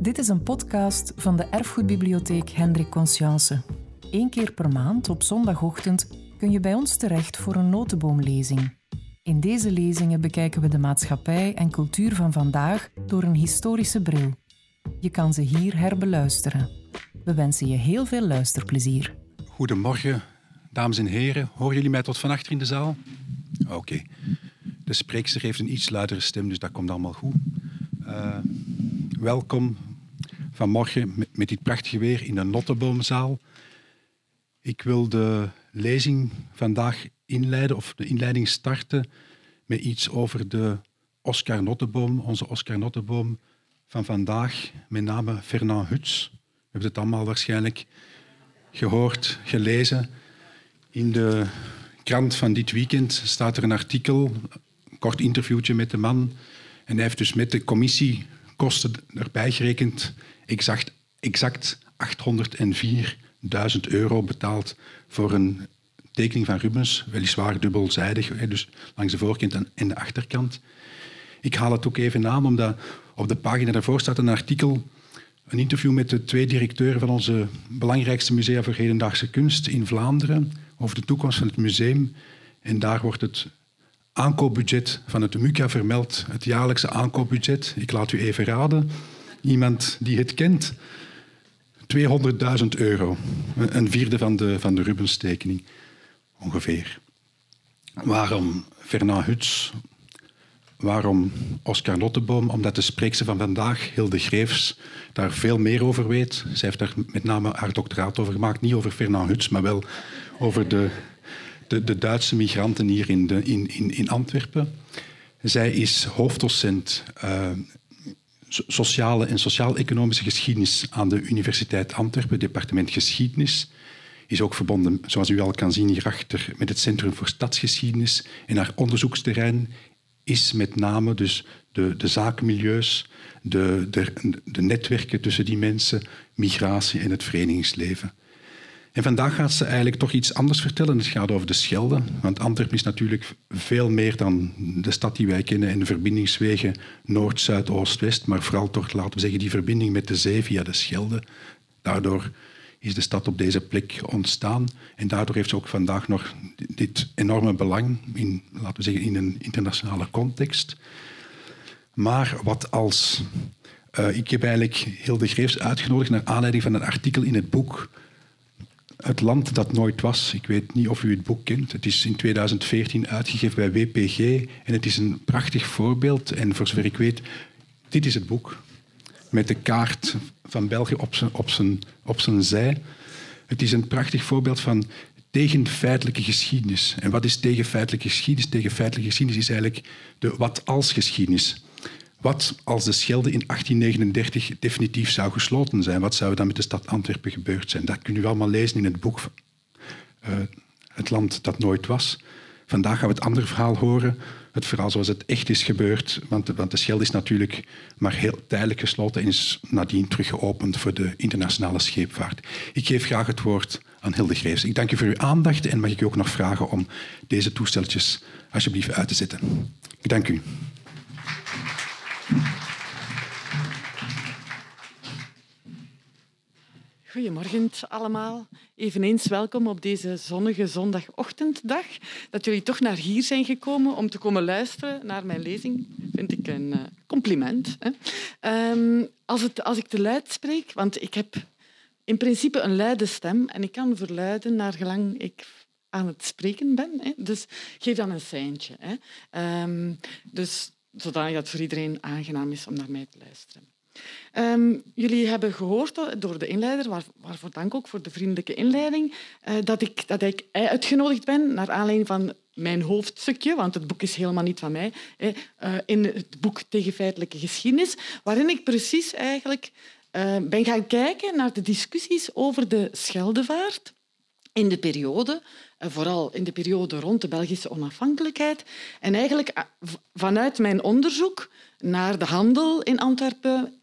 Dit is een podcast van de Erfgoedbibliotheek Hendrik Conscience. Eén keer per maand op zondagochtend kun je bij ons terecht voor een notenboomlezing. In deze lezingen bekijken we de maatschappij en cultuur van vandaag door een historische bril. Je kan ze hier herbeluisteren. We wensen je heel veel luisterplezier. Goedemorgen, dames en heren. Horen jullie mij tot van achter in de zaal? Oké. De spreekster heeft een iets luidere stem, dus dat komt allemaal goed. Uh, welkom vanmorgen met, met dit prachtige weer in de Notteboomzaal. Ik wil de lezing vandaag inleiden, of de inleiding starten, met iets over de Oscar Notteboom, onze Oscar Notteboom van vandaag, met name Fernand Huts. We hebben het allemaal waarschijnlijk gehoord, gelezen. In de krant van dit weekend staat er een artikel, een kort interviewtje met de man. En hij heeft dus met de commissie kosten erbij gerekend exact, exact 804.000 euro betaald voor een tekening van Rubens, weliswaar dubbelzijdig, dus langs de voorkant en de achterkant. Ik haal het ook even aan, omdat op de pagina daarvoor staat een artikel, een interview met de twee directeuren van onze belangrijkste musea voor hedendaagse kunst in Vlaanderen over de toekomst van het museum. En daar wordt het aankoopbudget van het MUCA vermeld, het jaarlijkse aankoopbudget. Ik laat u even raden. Iemand die het kent. 200.000 euro. Een vierde van de, van de Rubens-tekening, ongeveer. Waarom Fernand Huts? Waarom Oscar Notteboom? Omdat de spreekster van vandaag, Hilde Greefs, daar veel meer over weet. Zij heeft daar met name haar doctoraat over gemaakt. Niet over Fernand Huts, maar wel over de, de, de Duitse migranten hier in, de, in, in, in Antwerpen. Zij is hoofddocent uh, sociale en sociaal-economische geschiedenis aan de Universiteit Antwerpen, departement geschiedenis. Is ook verbonden, zoals u al kan zien hierachter, met het Centrum voor Stadsgeschiedenis. En haar onderzoeksterrein is met name dus de, de zakenmilieus, de, de, de netwerken tussen die mensen, migratie en het verenigingsleven. En vandaag gaat ze eigenlijk toch iets anders vertellen. Het gaat over de Schelde. Want Antwerpen is natuurlijk veel meer dan de stad die wij kennen en de verbindingswegen Noord, Zuid, Oost, West. Maar vooral toch, laten we zeggen, die verbinding met de zee via de Schelde. Daardoor is de stad op deze plek ontstaan. En daardoor heeft ze ook vandaag nog dit enorme belang in, laten we zeggen, in een internationale context. Maar wat als... Uh, ik heb eigenlijk Hilde Greefs uitgenodigd naar aanleiding van een artikel in het boek het land dat nooit was. Ik weet niet of u het boek kent. Het is in 2014 uitgegeven bij WPG en het is een prachtig voorbeeld. En voor zover ik weet, dit is het boek met de kaart van België op zijn, op zijn, op zijn zij. Het is een prachtig voorbeeld van tegenfeitelijke geschiedenis. En wat is tegenfeitelijke geschiedenis? Tegenfeitelijke geschiedenis is eigenlijk de wat-als geschiedenis. Wat als de Schelde in 1839 definitief zou gesloten zijn? Wat zou er dan met de stad Antwerpen gebeurd zijn? Dat kunt u allemaal lezen in het boek uh, Het land dat nooit was. Vandaag gaan we het andere verhaal horen. Het verhaal zoals het echt is gebeurd. Want de, want de Schelde is natuurlijk maar heel tijdelijk gesloten en is nadien terug geopend voor de internationale scheepvaart. Ik geef graag het woord aan Hilde Greefs. Ik dank u voor uw aandacht en mag ik u ook nog vragen om deze toesteltjes alsjeblieft uit te zetten. Ik dank u. Goedemorgen allemaal. Eveneens welkom op deze zonnige zondagochtenddag. Dat jullie toch naar hier zijn gekomen om te komen luisteren naar mijn lezing, vind ik een eh, compliment. Hè. Ehm, als, het, als ik te luid spreek, want ik heb in principe een luide stem en ik kan verluiden naar gelang ik aan het spreken ben. Hè. Dus geef dan een seintje. Hè. Um, dus zodat het voor iedereen aangenaam is om naar mij te luisteren. Um, jullie hebben gehoord door de inleider, waar, waarvoor dank ook voor de vriendelijke inleiding, uh, dat, ik, dat ik uitgenodigd ben naar aanleiding van mijn hoofdstukje, want het boek is helemaal niet van mij, uh, in het boek Tegen feitelijke geschiedenis, waarin ik precies eigenlijk ben gaan kijken naar de discussies over de Scheldevaart in de periode, vooral in de periode rond de Belgische onafhankelijkheid. En eigenlijk vanuit mijn onderzoek naar de handel in Antwerpen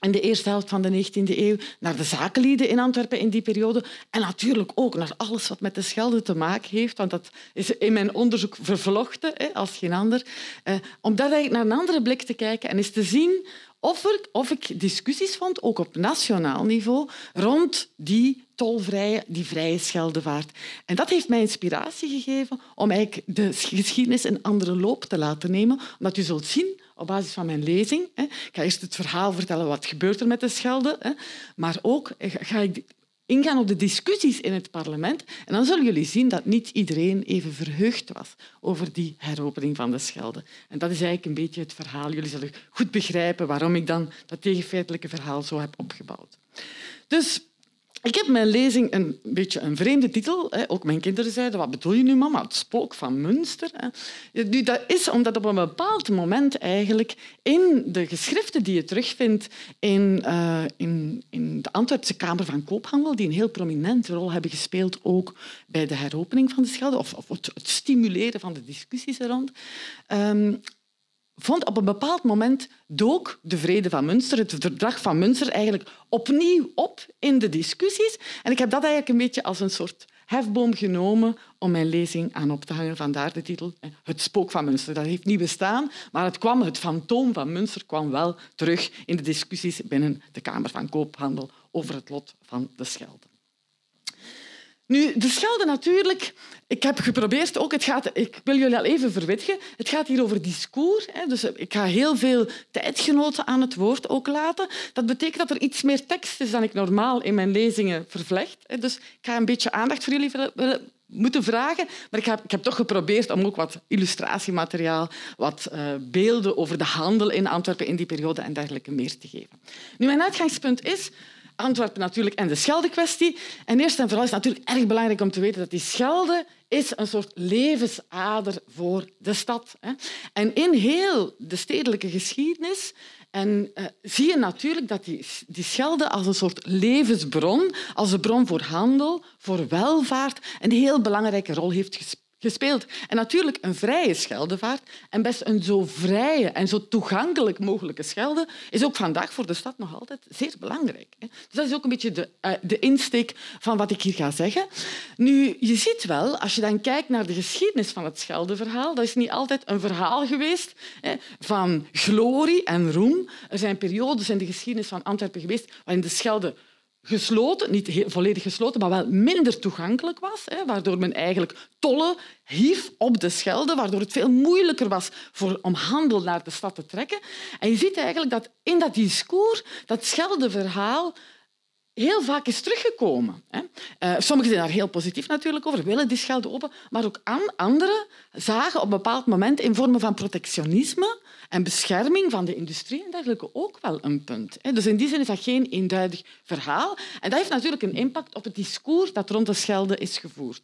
in de eerste helft van de 19e eeuw, naar de zakenlieden in Antwerpen in die periode en natuurlijk ook naar alles wat met de Schelde te maken heeft, want dat is in mijn onderzoek vervlochten als geen ander. Eh, om daar naar een andere blik te kijken en eens te zien of, er, of ik discussies vond, ook op nationaal niveau, rond die tolvrije, die vrije Scheldevaart. En dat heeft mij inspiratie gegeven om eigenlijk de geschiedenis een andere loop te laten nemen. Omdat u zult zien, op basis van mijn lezing, ik ga eerst het verhaal vertellen wat gebeurt er met de Schelde, maar ook ga ik ingaan op de discussies in het parlement. En dan zullen jullie zien dat niet iedereen even verheugd was over die heropening van de Schelde. En dat is eigenlijk een beetje het verhaal. Jullie zullen goed begrijpen waarom ik dan dat tegenfeitelijke verhaal zo heb opgebouwd. Dus ik heb mijn lezing een beetje een vreemde titel. Ook mijn kinderen zeiden, wat bedoel je nu, mama? Het spook van Münster. Nu, dat is omdat op een bepaald moment eigenlijk in de geschriften die je terugvindt in, uh, in, in de Antwerpse Kamer van Koophandel, die een heel prominente rol hebben gespeeld ook bij de heropening van de Schelde, of, of het, stimuleren van de discussies rond, um, vond op een bepaald moment dook de Vrede van Münster, het verdrag van Münster, eigenlijk opnieuw op in de discussies. En ik heb dat eigenlijk een beetje als een soort hefboom genomen om mijn lezing aan op te hangen. Vandaar de titel Het spook van Münster. Dat heeft niet bestaan, maar het, kwam, het fantoom van Münster kwam wel terug in de discussies binnen de Kamer van Koophandel over het lot van de Schelde. Nu, de Schelde natuurlijk. Ik heb geprobeerd ook, het gaat, ik wil jullie al even verwittigen, het gaat hier over discours. Hè, dus ik ga heel veel tijdgenoten aan het woord ook laten. Dat betekent dat er iets meer tekst is dan ik normaal in mijn lezingen vervlecht. Hè, dus ik ga een beetje aandacht voor jullie moeten vragen. Maar ik heb, ik heb toch geprobeerd om ook wat illustratiemateriaal, wat uh, beelden over de handel in Antwerpen in die periode en dergelijke meer te geven. Nu, mijn uitgangspunt is Antwerpen natuurlijk en de Schelde-kwestie. En eerst en vooral is het natuurlijk erg belangrijk om te weten dat die Schelde is een soort levensader voor de stad. En in heel de stedelijke geschiedenis en, uh, zie je natuurlijk dat die, die Schelde als een soort levensbron, als een bron voor handel, voor welvaart, een heel belangrijke rol heeft gespeeld gespeeld. En natuurlijk een vrije Scheldevaart en best een zo vrije en zo toegankelijk mogelijke Schelde is ook vandaag voor de stad nog altijd zeer belangrijk. Dus dat is ook een beetje de, uh, de insteek van wat ik hier ga zeggen. Nu, je ziet wel, als je dan kijkt naar de geschiedenis van het Scheldeverhaal, dat is niet altijd een verhaal geweest hè, van glorie en roem. Er zijn periodes in de geschiedenis van Antwerpen geweest waarin de Schelde gesloten, niet volledig gesloten, maar wel minder toegankelijk was, hè, waardoor men eigenlijk tollen hief op de Schelde, waardoor het veel moeilijker was voor, om handel naar de stad te trekken. En je ziet eigenlijk dat in dat discours, dat Scheldeverhaal, heel vaak is teruggekomen. Hè. Uh, sommigen zijn daar heel positief natuurlijk over, willen die Schelde open, maar ook anderen zagen op een bepaald moment in vormen van protectionisme en bescherming van de industrie en dergelijke ook wel een punt. Dus in die zin is dat geen eenduidig verhaal. En dat heeft natuurlijk een impact op het discours dat rond de Schelde is gevoerd.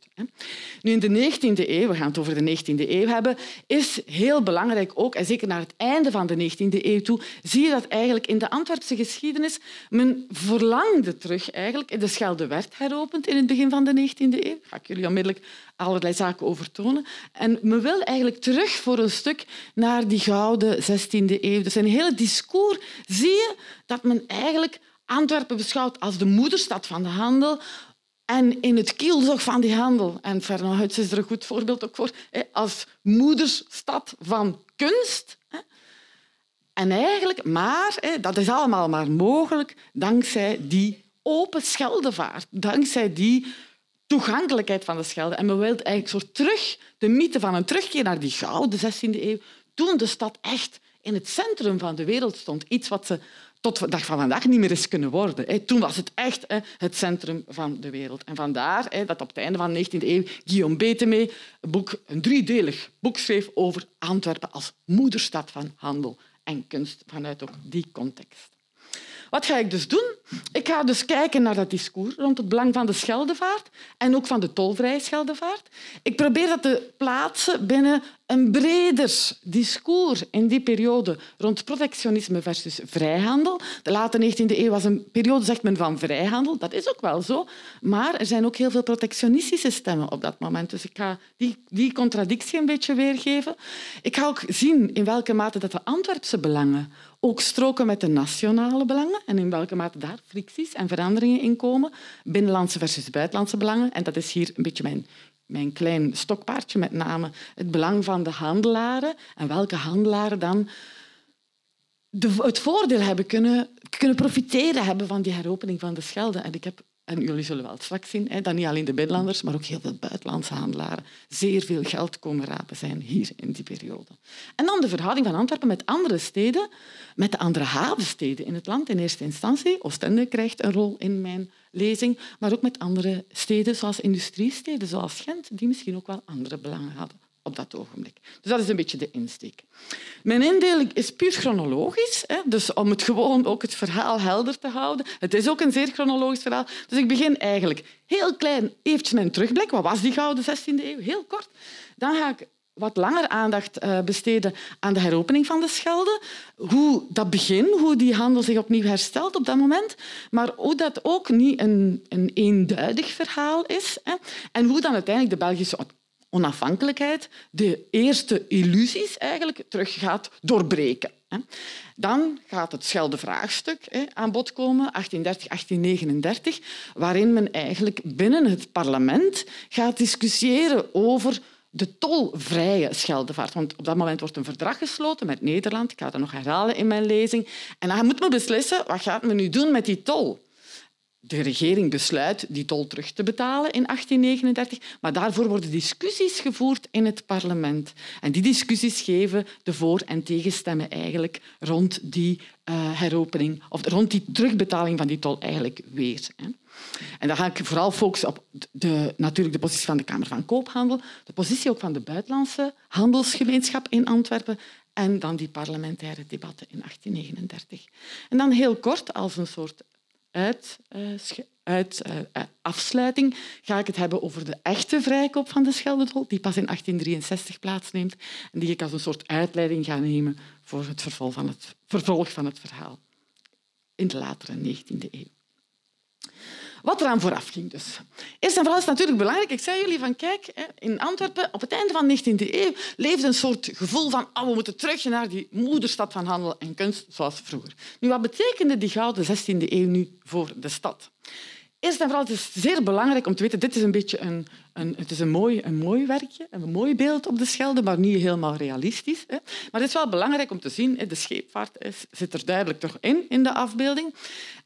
Nu, in de 19e eeuw, we gaan het over de 19e eeuw hebben, is heel belangrijk ook, en zeker naar het einde van de 19e eeuw toe, zie je dat eigenlijk in de Antwerpse geschiedenis men verlangde terug eigenlijk. De Schelde werd heropend in het begin van de 19e eeuw. Daar ga ik jullie onmiddellijk allerlei zaken over tonen. En men wil eigenlijk terug voor een stuk naar die gouden 16e eeuw. Dus in hele discours zie je dat men eigenlijk Antwerpen beschouwt als de moederstad van de handel, en in het kielzog van die handel, en Fernand is er een goed voorbeeld ook voor, als moederstad van kunst. En eigenlijk, maar, dat is allemaal maar mogelijk dankzij die open Scheldevaart, dankzij die toegankelijkheid van de Schelde. En men wil eigenlijk soort terug, de mythe van een terugkeer naar die gouden 16e eeuw, toen de stad echt in het centrum van de wereld stond. Iets wat ze tot de dag van vandaag niet meer is kunnen worden. Toen was het echt het centrum van de wereld. En vandaar dat op het einde van de 19e eeuw Guillaume Betemee een, boek, een driedelig boek schreef over Antwerpen als moederstad van handel en kunst vanuit ook die context. Wat ga ik dus doen? Ik ga dus kijken naar dat discours rond het belang van de Scheldevaart en ook van de tolvrije Scheldevaart. Ik probeer dat te plaatsen binnen een breder discours in die periode rond protectionisme versus vrijhandel. De late 19e eeuw was een periode, zegt men, van vrijhandel. Dat is ook wel zo. Maar er zijn ook heel veel protectionistische stemmen op dat moment. Dus ik ga die, die contradictie een beetje weergeven. Ik ga ook zien in welke mate dat de Antwerpse belangen ook stroken met de nationale belangen en in welke mate daar fricties en veranderingen in komen. Binnenlandse versus buitenlandse belangen. En dat is hier een beetje mijn mijn klein stokpaardje, met name het belang van de handelaren en welke handelaren dan de, het voordeel hebben kunnen, kunnen profiteren hebben van die heropening van de Schelde. En ik heb en jullie zullen wel straks zien hè, dat niet alleen de binnenlanders, maar ook heel veel buitenlandse handelaren zeer veel geld komen rapen zijn hier in die periode. En dan de verhouding van Antwerpen met andere steden, met de andere havensteden in het land in eerste instantie. Oostende krijgt een rol in mijn lezing, maar ook met andere steden zoals industriesteden, zoals Gent, die misschien ook wel andere belangen hadden op dat ogenblik. Dus dat is een beetje de insteek. Mijn indeling is puur chronologisch, hè, dus om het gewoon ook het verhaal helder te houden. Het is ook een zeer chronologisch verhaal. Dus ik begin eigenlijk heel klein, eventjes mijn terugblik. Wat was die gouden 16e eeuw? Heel kort. Dan ga ik wat langer aandacht uh, besteden aan de heropening van de Schelde. Hoe dat begin, hoe die handel zich opnieuw herstelt op dat moment. Maar hoe dat ook niet een, een eenduidig verhaal is. Hè. En hoe dan uiteindelijk de Belgische onafhankelijkheid de eerste illusies eigenlijk terug gaat doorbreken. Dan gaat het Schelde-vraagstuk aan bod komen, 1830-1839, waarin men eigenlijk binnen het parlement gaat discussiëren over de tolvrije Scheldevaart. Want op dat moment wordt een verdrag gesloten met Nederland. Ik ga dat nog herhalen in mijn lezing. En dan moet men beslissen, wat gaat men nu doen met die tol? De regering besluit die tol terug te betalen in 1839, maar daarvoor worden discussies gevoerd in het parlement. En die discussies geven de voor- en tegenstemmen eigenlijk rond die uh, heropening, of rond die terugbetaling van die tol eigenlijk weer. Hè. En dan ga ik vooral focussen op de, natuurlijk de positie van de Kamer van Koophandel, de positie ook van de buitenlandse handelsgemeenschap in Antwerpen en dan die parlementaire debatten in 1839. En dan heel kort, als een soort uit, uh, uit uh, afsluiting ga ik het hebben over de echte vrijkoop van de Scheldetol, die pas in 1863 plaatsneemt en die ik als een soort uitleiding ga nemen voor het vervolg van het, vervolg van het verhaal in de latere 19e eeuw. Wat eraan vooraf ging dus. Eerst en vooral is het natuurlijk belangrijk. Ik zei jullie van kijk, in Antwerpen op het einde van de 19e eeuw leefde een soort gevoel van oh, we moeten terug naar die moederstad van handel en kunst zoals vroeger. Nu, wat betekende die gouden 16e eeuw nu voor de stad? Eerst en vooral, het is zeer belangrijk om te weten, dit is een beetje een, een, het is een, mooi, een mooi werkje, een mooi beeld op de Schelde, maar niet helemaal realistisch. Hè. Maar het is wel belangrijk om te zien, de scheepvaart zit er duidelijk toch in, in de afbeelding.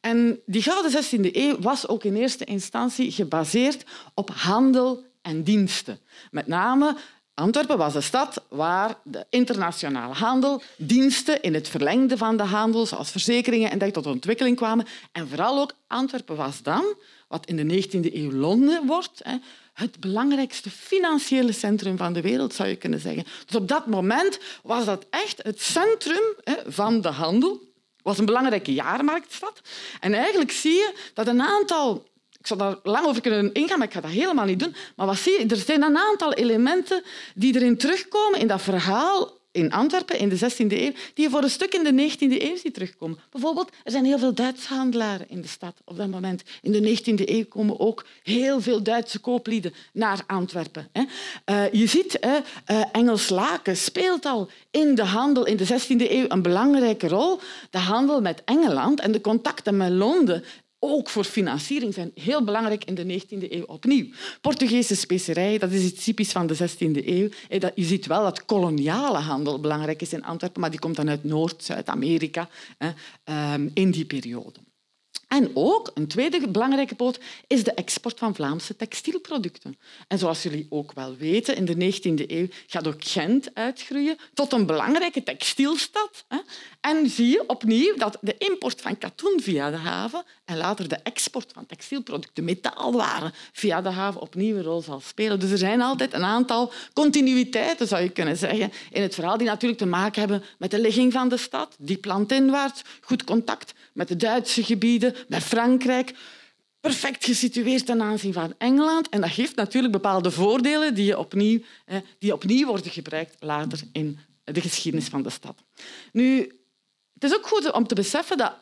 En die gouden 16e eeuw was ook in eerste instantie gebaseerd op handel en diensten. Met name Antwerpen was een stad waar de internationale handel, diensten in het verlengde van de handel, zoals verzekeringen en dat tot ontwikkeling kwamen. En vooral ook Antwerpen was dan, wat in de 19e eeuw Londen wordt, het belangrijkste financiële centrum van de wereld, zou je kunnen zeggen. Dus op dat moment was dat echt het centrum van de handel. Het was een belangrijke jaarmarktstad. En eigenlijk zie je dat een aantal ik zou daar lang over kunnen ingaan, maar ik ga dat helemaal niet doen. Maar wat zie je? Er zijn een aantal elementen die erin terugkomen in dat verhaal in Antwerpen in de 16e eeuw, die je voor een stuk in de 19e eeuw ziet terugkomen. Bijvoorbeeld, er zijn heel veel Duitse handelaren in de stad op dat moment. In de 19e eeuw komen ook heel veel Duitse kooplieden naar Antwerpen. Uh, je ziet, uh, Engels laken speelt al in de handel in de 16e eeuw een belangrijke rol. De handel met Engeland en de contacten met Londen ook voor financiering zijn heel belangrijk in de 19e eeuw opnieuw. Portugese specerij, dat is iets typisch van de 16e eeuw. Je ziet wel dat koloniale handel belangrijk is in Antwerpen, maar die komt dan uit Noord, Zuid-Amerika ehm, in die periode. En ook een tweede belangrijke poot is de export van Vlaamse textielproducten. En zoals jullie ook wel weten, in de 19e eeuw gaat ook Gent uitgroeien tot een belangrijke textielstad. En zie je opnieuw dat de import van katoen via de haven en later de export van textielproducten, metaalwaren, via de haven opnieuw een rol zal spelen. Dus er zijn altijd een aantal continuïteiten, zou je kunnen zeggen, in het verhaal die natuurlijk te maken hebben met de ligging van de stad, diep landinwaarts, goed contact met de Duitse gebieden, met Frankrijk. Perfect gesitueerd ten aanzien van Engeland. En dat geeft natuurlijk bepaalde voordelen die, opnieuw, die opnieuw worden gebruikt later in de geschiedenis van de stad. Nu, het is ook goed om te beseffen dat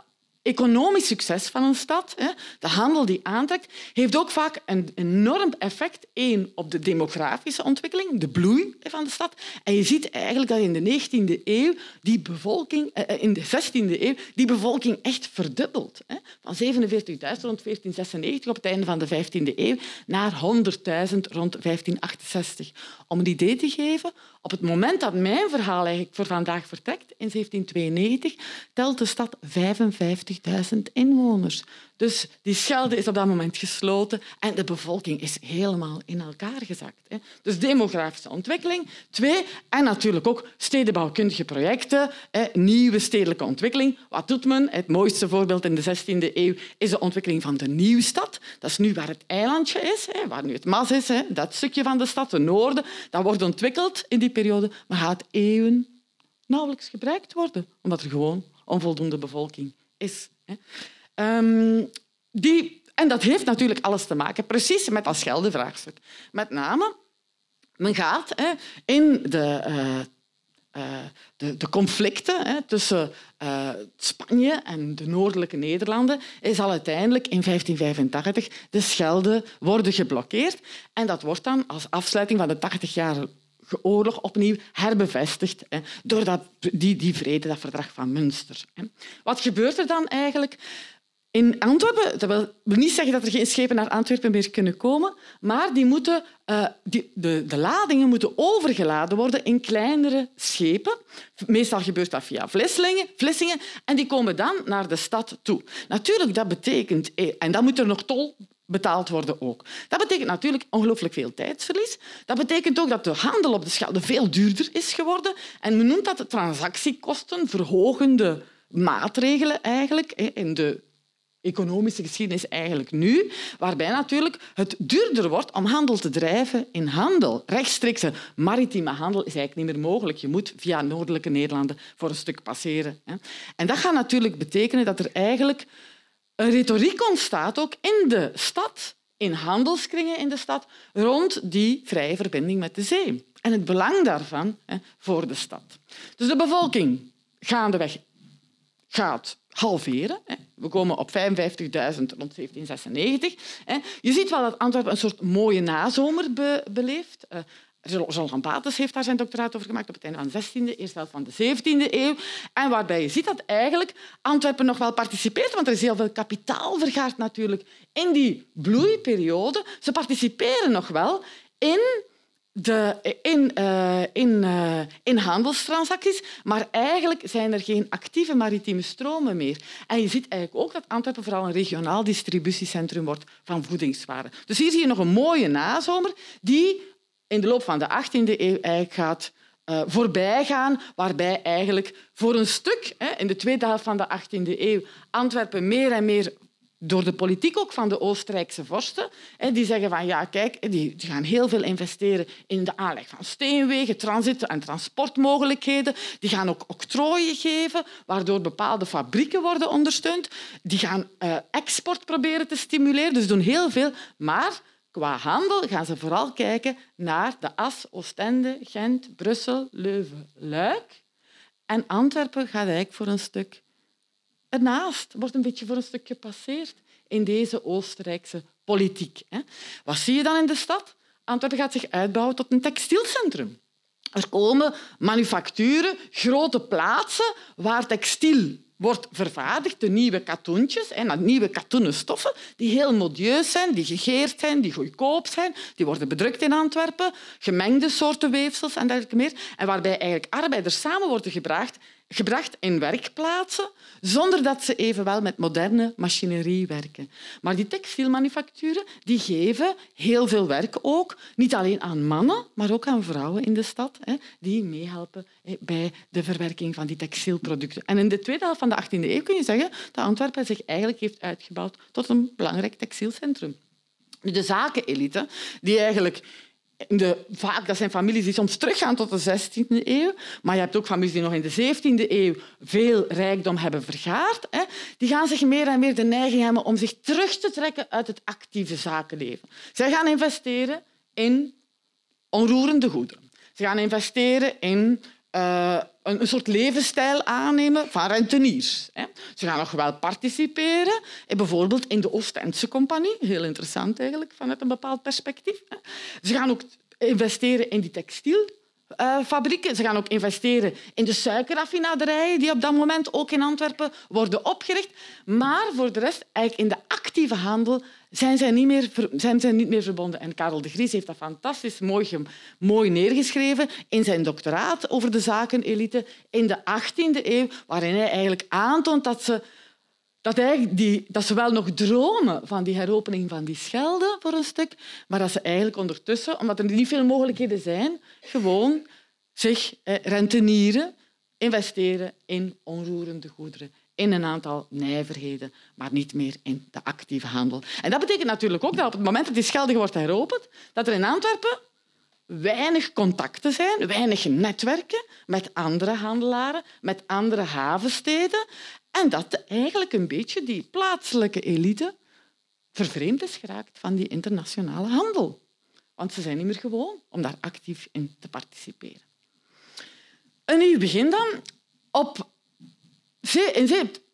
economisch succes van een stad, de handel die aantrekt, heeft ook vaak een enorm effect één, op de demografische ontwikkeling, de bloei van de stad. En je ziet eigenlijk dat in de 19e eeuw die bevolking, eh, eh, in de 16e eeuw, die bevolking echt verdubbelt. Van 47.000 rond 1496 op het einde van de 15e eeuw naar 100.000 rond 1568. Om een idee te geven, op het moment dat mijn verhaal eigenlijk voor vandaag vertrekt, in 1792, telt de stad 55.000 inwoners. Dus die Schelde is op dat moment gesloten en de bevolking is helemaal in elkaar gezakt. Dus demografische ontwikkeling. Twee, en natuurlijk ook stedenbouwkundige projecten, nieuwe stedelijke ontwikkeling. Wat doet men? Het mooiste voorbeeld in de 16e eeuw is de ontwikkeling van de Nieuwstad. Dat is nu waar het eilandje is, waar nu het Mas is, dat stukje van de stad, de noorden. Dat wordt ontwikkeld in die periode, maar gaat eeuwen nauwelijks gebruikt worden, omdat er gewoon onvoldoende bevolking is. Ehm, die, en dat heeft natuurlijk alles te maken precies met dat Schelde-vraagstuk. Met name, men gaat hè, in de, uh, uh, de, de, conflicten hè, tussen uh, Spanje en de noordelijke Nederlanden is al uiteindelijk in 1585 de Schelde worden geblokkeerd. En dat wordt dan als afsluiting van de 80-jarige oorlog opnieuw herbevestigd door dat, die, die vrede, dat verdrag van Münster. Wat gebeurt er dan eigenlijk? In Antwerpen, dat wil, niet zeggen dat er geen schepen naar Antwerpen meer kunnen komen, maar die moeten, uh, die, de, de, ladingen moeten overgeladen worden in kleinere schepen. Meestal gebeurt dat via Vlissingen, Vlissingen en die komen dan naar de stad toe. Natuurlijk, dat betekent... Eh, en dan moet er nog tol betaald worden ook. Dat betekent natuurlijk ongelooflijk veel tijdsverlies. Dat betekent ook dat de handel op de Schelde veel duurder is geworden. En men noemt dat transactiekosten verhogende maatregelen eigenlijk in de economische geschiedenis eigenlijk nu, waarbij natuurlijk het duurder wordt om handel te drijven in handel. Rechtstreekse maritieme handel is eigenlijk niet meer mogelijk. Je moet via noordelijke Nederlanden voor een stuk passeren. En dat gaat natuurlijk betekenen dat er eigenlijk een retoriek ontstaat, ook in de stad, in handelskringen in de stad, rond die vrije verbinding met de zee. En het belang daarvan voor de stad. Dus de bevolking gaandeweg gaat halveren. We komen op 55.000 rond 1796. Je ziet wel dat Antwerpen een soort mooie nazomer beleeft. Eh, Jean Bates heeft daar zijn doctoraat over gemaakt op het einde van de 16e, eerst helft van de 17e eeuw. En waarbij je ziet dat eigenlijk Antwerpen nog wel participeert, want er is heel veel kapitaal vergaard natuurlijk in die bloeiperiode. Ze participeren nog wel in de, in, in, uh, in handelstransacties, maar eigenlijk zijn er geen actieve maritieme stromen meer. En je ziet eigenlijk ook dat Antwerpen vooral een regionaal distributiecentrum wordt van voedingswaren. Dus hier zie je nog een mooie nazomer die in de loop van de 18e eeuw eigenlijk gaat uh, voorbij gaan, waarbij eigenlijk voor een stuk hè, in de tweede helft van de 18e eeuw Antwerpen meer en meer door de politiek ook van de Oostenrijkse vorsten. Die zeggen van ja, kijk, die gaan heel veel investeren in de aanleg van steenwegen, transit- en transportmogelijkheden. Die gaan ook octrooien geven, waardoor bepaalde fabrieken worden ondersteund. Die gaan uh, export proberen te stimuleren, dus doen heel veel. Maar qua handel gaan ze vooral kijken naar de as Oostende, Gent, Brussel, Leuven, Luik. En Antwerpen gaat eigenlijk voor een stuk ernaast, wordt een beetje voor een stuk gepasseerd in deze Oostenrijkse politiek. Wat zie je dan in de stad? Antwerpen gaat zich uitbouwen tot een textielcentrum. Er komen manufacturen, grote plaatsen waar textiel wordt vervaardigd, de nieuwe katoentjes, en nieuwe katoenen stoffen, die heel modieus zijn, die gegeerd zijn, die goedkoop zijn. Die worden bedrukt in Antwerpen, gemengde soorten weefsels en dergelijke meer. En waarbij eigenlijk arbeiders samen worden gebracht gebracht in werkplaatsen, zonder dat ze evenwel met moderne machinerie werken. Maar die textielmanufacturen die geven heel veel werk ook, niet alleen aan mannen, maar ook aan vrouwen in de stad, die meehelpen bij de verwerking van die textielproducten. En in de tweede helft van de 18e eeuw kun je zeggen dat Antwerpen zich eigenlijk heeft uitgebouwd tot een belangrijk textielcentrum. De zakenelite, die eigenlijk de, vaak dat zijn families die soms teruggaan tot de 16e eeuw, maar je hebt ook families die nog in de 17e eeuw veel rijkdom hebben vergaard. Hè. Die gaan zich meer en meer de neiging hebben om zich terug te trekken uit het actieve zakenleven. Zij gaan investeren in onroerende goederen. Ze gaan investeren in uh, een, soort levensstijl aannemen van renteniers. Hè. Ze gaan nog wel participeren, bijvoorbeeld in de Oostendse Compagnie. Heel interessant eigenlijk, vanuit een bepaald perspectief. Ze gaan ook investeren in die textielfabrieken. Ze gaan ook investeren in de suikerraffinaderijen die op dat moment ook in Antwerpen worden opgericht. Maar voor de rest, eigenlijk in de actieve handel, zijn zij niet meer, zijn zij niet meer verbonden. En Karel de Vries heeft dat fantastisch mooi, mooi neergeschreven in zijn doctoraat over de zakenelite in de 18e eeuw, waarin hij eigenlijk aantoont dat ze dat, die, dat ze wel nog dromen van die heropening van die Schelde voor een stuk, maar dat ze eigenlijk ondertussen, omdat er niet veel mogelijkheden zijn, gewoon zich rentenieren, investeren in onroerende goederen, in een aantal nijverheden, maar niet meer in de actieve handel. En dat betekent natuurlijk ook dat op het moment dat die Schelde wordt heropend, dat er in Antwerpen weinig contacten zijn, weinig netwerken met andere handelaren, met andere havensteden. En dat eigenlijk een beetje die plaatselijke elite vervreemd is geraakt van die internationale handel. Want ze zijn niet meer gewoon om daar actief in te participeren. Een nieuw begin dan. Op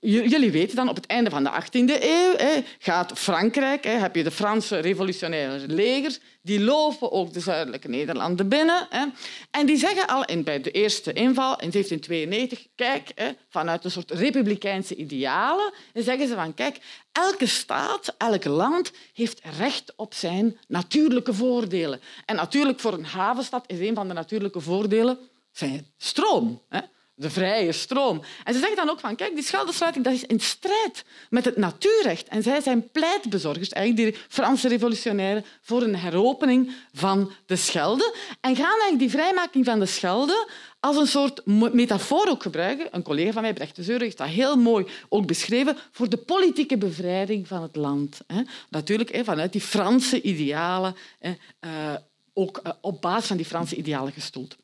jullie weten dan, op het einde van de 18e eeuw gaat Frankrijk, heb je de Franse revolutionaire legers, die lopen ook de zuidelijke Nederlanden binnen. Hè, en die zeggen al in, bij de eerste inval in 1792, kijk, hè, vanuit een soort republikeinse idealen, zeggen ze van, kijk, elke staat, elk land heeft recht op zijn natuurlijke voordelen. En natuurlijk voor een havenstad is een van de natuurlijke voordelen zijn stroom. Hè de vrije stroom. En ze zeggen dan ook van, kijk, die scheldesluiting dat is in strijd met het natuurrecht. En zij zijn pleitbezorgers, eigenlijk die Franse revolutionairen, voor een heropening van de Schelde. En gaan eigenlijk die vrijmaking van de Schelde als een soort metafoor ook gebruiken. Een collega van mij, Brecht de Zeuren, heeft dat heel mooi ook beschreven voor de politieke bevrijding van het land. Natuurlijk vanuit die Franse idealen, eh, ook eh, op basis van die Franse idealen gestoeld.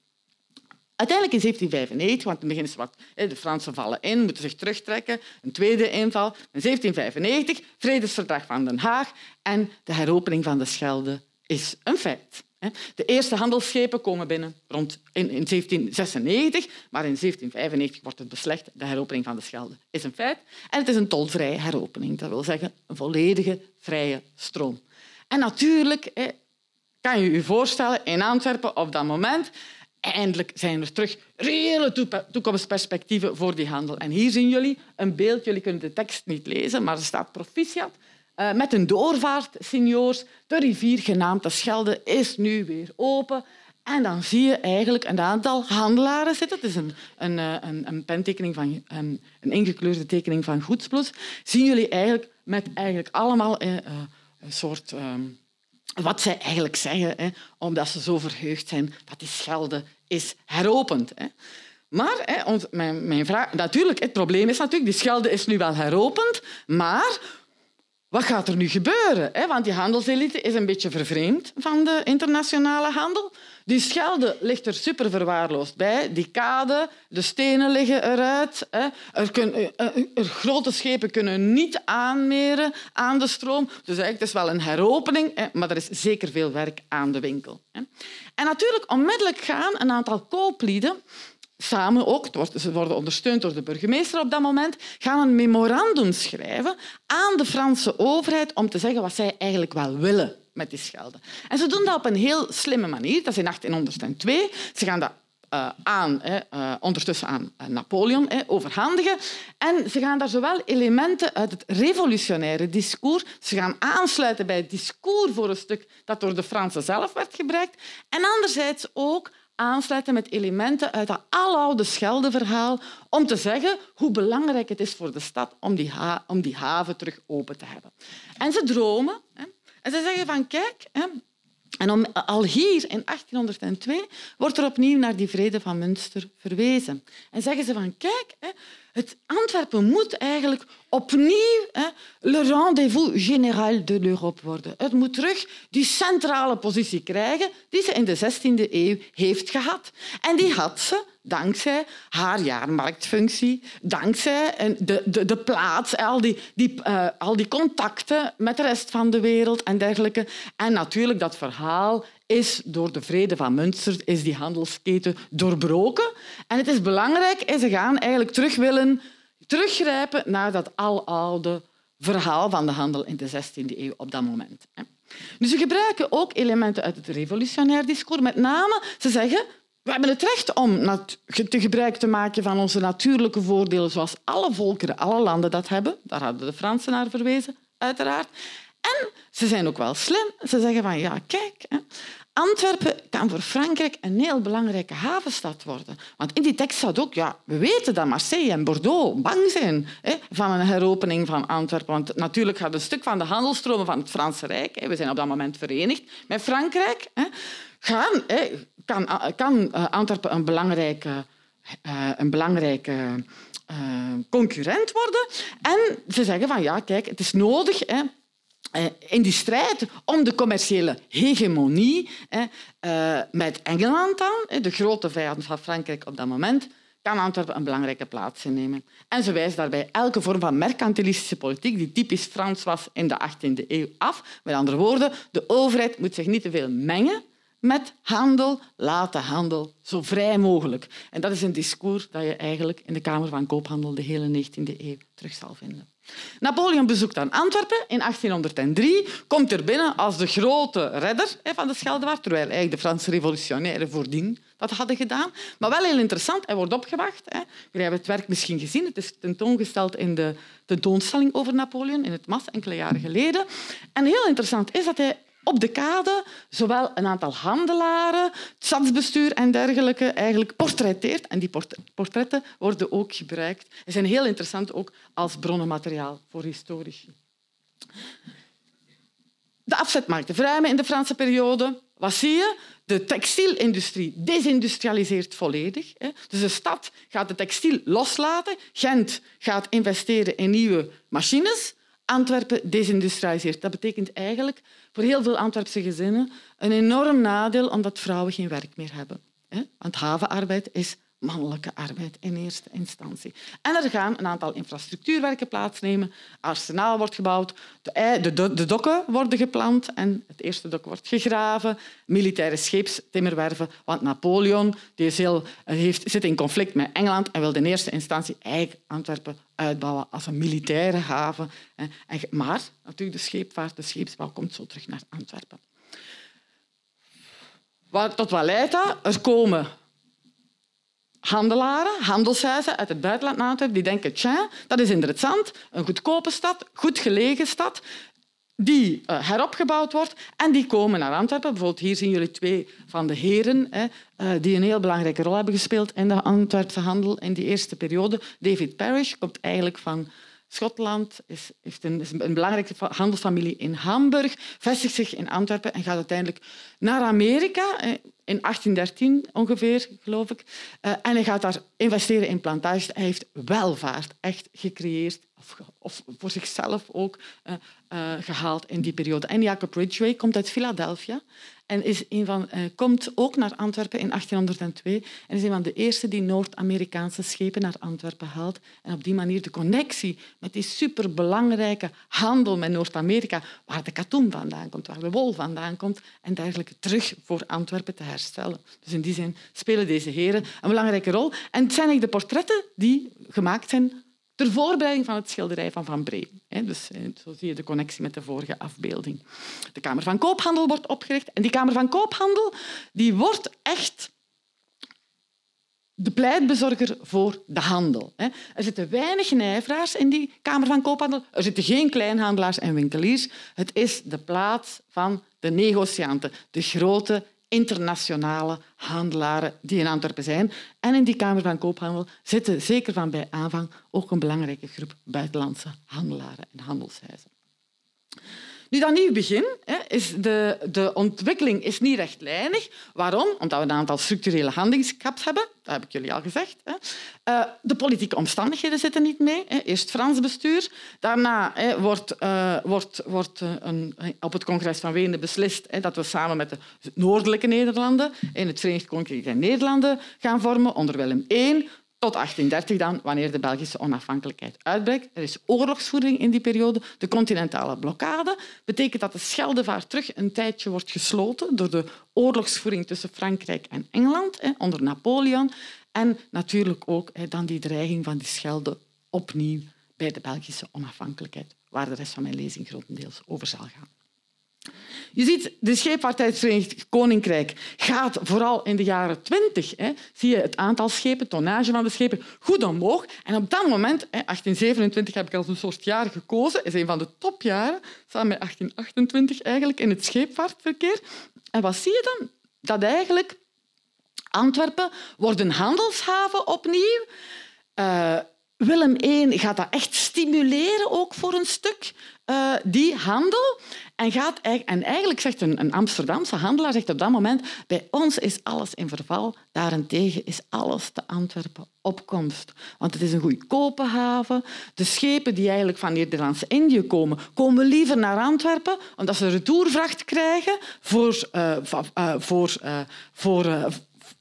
Uiteindelijk in 1795, want in het begin is wat, de Fransen vallen in, moeten zich terugtrekken. Een tweede inval. In 1795, vredesverdrag van Den Haag en de heropening van de Schelde is een feit. De eerste handelsschepen komen binnen rond in, 1796, maar in 1795 wordt het beslecht. De heropening van de Schelde is een feit. En het is een tolvrije heropening. Dat wil zeggen een volledige vrije stroom. En natuurlijk kan je je voorstellen, in Antwerpen op dat moment Eindelijk zijn er terug reële toekomstperspectieven voor die handel. En hier zien jullie een beeld. Jullie kunnen de tekst niet lezen, maar er staat proficiat. Uh, met een doorvaart, signors. De rivier, genaamd de Schelde, is nu weer open. En dan zie je eigenlijk een aantal handelaren zitten. Het is een, een, eh, een, een pentekening van een, een ingekleurde tekening van Goedsbloes. Zien jullie eigenlijk met eigenlijk allemaal eh, een soort... Ehm, wat zij eigenlijk zeggen, hè, omdat ze zo verheugd zijn dat die Schelde is heropend. Hè. Maar hè, mijn, mijn vraag, natuurlijk, het probleem is natuurlijk, die Schelde is nu wel heropend, maar wat gaat er nu gebeuren? Want die handelselite is een beetje vervreemd van de internationale handel. Die Schelde ligt er super verwaarloosd bij. Die kade, de stenen liggen eruit. Er, kunnen, eh, eh, er, grote schepen kunnen niet aanmeren aan de stroom. Dus eigenlijk het is wel een heropening, maar er is zeker veel werk aan de winkel. En natuurlijk, onmiddellijk gaan een aantal kooplieden samen ook, ze worden ondersteund door de burgemeester op dat moment, gaan een memorandum schrijven aan de Franse overheid om te zeggen wat zij eigenlijk wel willen met die Schelde. En ze doen dat op een heel slimme manier. Dat is in 1802. Ze gaan dat uh, aan, uh, ondertussen aan uh, Napoleon overhandigen. En ze gaan daar zowel elementen uit het revolutionaire discours, ze gaan aansluiten bij het discours voor een stuk dat door de Fransen zelf werd gebruikt, en anderzijds ook aansluiten met elementen uit dat aloude Scheldeverhaal om te zeggen hoe belangrijk het is voor de stad om die, om die haven terug open te hebben. En ze dromen. En ze zeggen van kijk, en al hier in 1802 wordt er opnieuw naar die vrede van Münster verwezen. En zeggen ze van kijk, hè, het Antwerpen moet eigenlijk opnieuw hè, le rendez-vous général de l'Europe worden. Het moet terug die centrale positie krijgen die ze in de 16e eeuw heeft gehad. En die had ze dankzij haar jaarmarktfunctie, dankzij de, de, de plaats, al die, die, uh, al die contacten met de rest van de wereld en dergelijke. En natuurlijk dat verhaal is door de vrede van Münster is die handelsketen doorbroken. En het is belangrijk, ze gaan eigenlijk terug willen teruggrijpen naar dat aloude verhaal van de handel in de 16e eeuw op dat moment. Dus ze gebruiken ook elementen uit het revolutionair discours. Met name, ze zeggen, we hebben het recht om te gebruik te maken van onze natuurlijke voordelen, zoals alle volkeren, alle landen dat hebben. Daar hadden de Fransen naar verwezen, uiteraard. En ze zijn ook wel slim. Ze zeggen van, ja, kijk, Antwerpen kan voor Frankrijk een heel belangrijke havenstad worden. Want in die tekst staat ook, ja, we weten dat Marseille en Bordeaux bang zijn hè, van een heropening van Antwerpen. Want natuurlijk gaat een stuk van de handelstromen van het Franse Rijk, hè, we zijn op dat moment verenigd met Frankrijk, hè, gaan, hè, kan, kan eh, Antwerpen een belangrijke, uh, een belangrijke concurrent worden. En ze zeggen van, ja, kijk, het is nodig... Hè, eh, in die strijd om de commerciële hegemonie eh, met Engeland dan, de grote vijand van Frankrijk op dat moment, kan Antwerpen een belangrijke plaats innemen. En ze wijst daarbij elke vorm van mercantilistische politiek die typisch Frans was in de 18e eeuw af. Met andere woorden, de overheid moet zich niet te veel mengen met handel, laat de handel zo vrij mogelijk. En dat is een discours dat je eigenlijk in de Kamer van Koophandel de hele 19e eeuw terug zal vinden. Napoleon bezoekt dan Antwerpen in 1803, komt er binnen als de grote redder van de Scheldewaard, terwijl eigenlijk de Franse revolutionairen voordien dat hadden gedaan. Maar wel heel interessant, hij wordt opgewacht. Jullie hebben het werk misschien gezien, het is tentoongesteld in de tentoonstelling over Napoleon in het MAS enkele jaren geleden. En heel interessant is dat hij op de kade zowel een aantal handelaren, het stadsbestuur en dergelijke eigenlijk portretteert. En die portretten worden ook gebruikt en zijn heel interessant ook als bronnenmateriaal voor historici. De afzetmarkten verruimen in de Franse periode. Wat zie je? De textielindustrie desindustrialiseert volledig. Dus de stad gaat de textiel loslaten. Gent gaat investeren in nieuwe machines. Antwerpen desindustrialiseert. Dat betekent eigenlijk voor heel veel Antwerpse gezinnen een enorm nadeel omdat vrouwen geen werk meer hebben. Want havenarbeid is mannelijke arbeid in eerste instantie. En er gaan een aantal infrastructuurwerken plaatsnemen. Arsenaal wordt gebouwd, de, de, de, dokken worden gepland en het eerste dok wordt gegraven. Militaire scheepstimmerwerven, want Napoleon die is heel, heeft, zit in conflict met Engeland en wil in eerste instantie eigenlijk Antwerpen uitbouwen als een militaire haven. Maar natuurlijk de scheepvaart, de scheepsbouw komt zo terug naar Antwerpen. Tot wat leidt dat? Er komen handelaren, handelshuizen uit het buitenland naar die denken, tja, dat is interessant, een goedkope stad, goed gelegen stad, die uh, heropgebouwd wordt en die komen naar Antwerpen. Bijvoorbeeld hier zien jullie twee van de heren hè, uh, die een heel belangrijke rol hebben gespeeld in de Antwerpse handel in die eerste periode. David Parrish komt eigenlijk van Schotland, is, heeft een, een belangrijke handelsfamilie in Hamburg, vestigt zich in Antwerpen en gaat uiteindelijk naar Amerika in 1813 ongeveer, geloof ik. Uh, en hij gaat daar investeren in plantages. Hij heeft welvaart echt gecreëerd, of, voor zichzelf ook uh, uh, gehaald in die periode. En Jacob Ridgway komt uit Philadelphia en is een van, uh, komt ook naar Antwerpen in 1802 en is een van de eerste die Noord-Amerikaanse schepen naar Antwerpen haalt. En op die manier de connectie met die superbelangrijke handel met Noord-Amerika, waar de katoen vandaan komt, waar de wol vandaan komt, en dergelijke terug voor Antwerpen te herstellen. Dus in die zin spelen deze heren een belangrijke rol. En het zijn eigenlijk de portretten die gemaakt zijn ter voorbereiding van het schilderij van Van Bree. Dus, zo zie je de connectie met de vorige afbeelding. De Kamer van Koophandel wordt opgericht. En die Kamer van Koophandel die wordt echt de pleitbezorger voor de handel. Er zitten weinig nijveraars in die Kamer van Koophandel. Er zitten geen kleinhandelaars en winkeliers. Het is de plaats van de negocianten, de grote internationale handelaren die in Antwerpen zijn. En in die Kamer van Koophandel zitten zeker van bij aanvang ook een belangrijke groep buitenlandse handelaren en handelshuizen. Nu, dat nieuw begin is de, de ontwikkeling is niet rechtlijnig. Waarom? Omdat we een aantal structurele handicap's hebben. Dat heb ik jullie al gezegd. Uh, de politieke omstandigheden zitten niet mee. Eerst Frans bestuur. Daarna wordt, uh, wordt, wordt uh, een, op het congres van Wenen beslist dat we samen met de noordelijke Nederlanden in het Verenigd Koninkrijk en Nederlanden gaan vormen onder Willem I. Tot 1830 dan, wanneer de Belgische onafhankelijkheid uitbreekt. Er is oorlogsvoering in die periode. De continentale blokkade betekent dat de Scheldevaart terug een tijdje wordt gesloten door de oorlogsvoering tussen Frankrijk en Engeland onder Napoleon. En natuurlijk ook dan die dreiging van die Schelde opnieuw bij de Belgische onafhankelijkheid, waar de rest van mijn lezing grotendeels over zal gaan. Je ziet, de scheepvaart het Verenigd Koninkrijk gaat vooral in de jaren twintig, zie je het aantal schepen, tonnage van de schepen, goed omhoog. En op dat moment, hè, 1827 heb ik als een soort jaar gekozen, is een van de topjaren, samen met 1828 eigenlijk, in het scheepvaartverkeer. En wat zie je dan? Dat eigenlijk Antwerpen wordt een handelshaven opnieuw. Uh, Willem I gaat dat echt stimuleren, ook voor een stuk, uh, die handel. En, gaat, en eigenlijk zegt een, een, Amsterdamse handelaar zegt op dat moment bij ons is alles in verval, daarentegen is alles te Antwerpen opkomst. Want het is een goedkope haven. De schepen die eigenlijk van Nederlands-Indië komen, komen liever naar Antwerpen, omdat ze retourvracht krijgen voor, uh, uh, voor, voor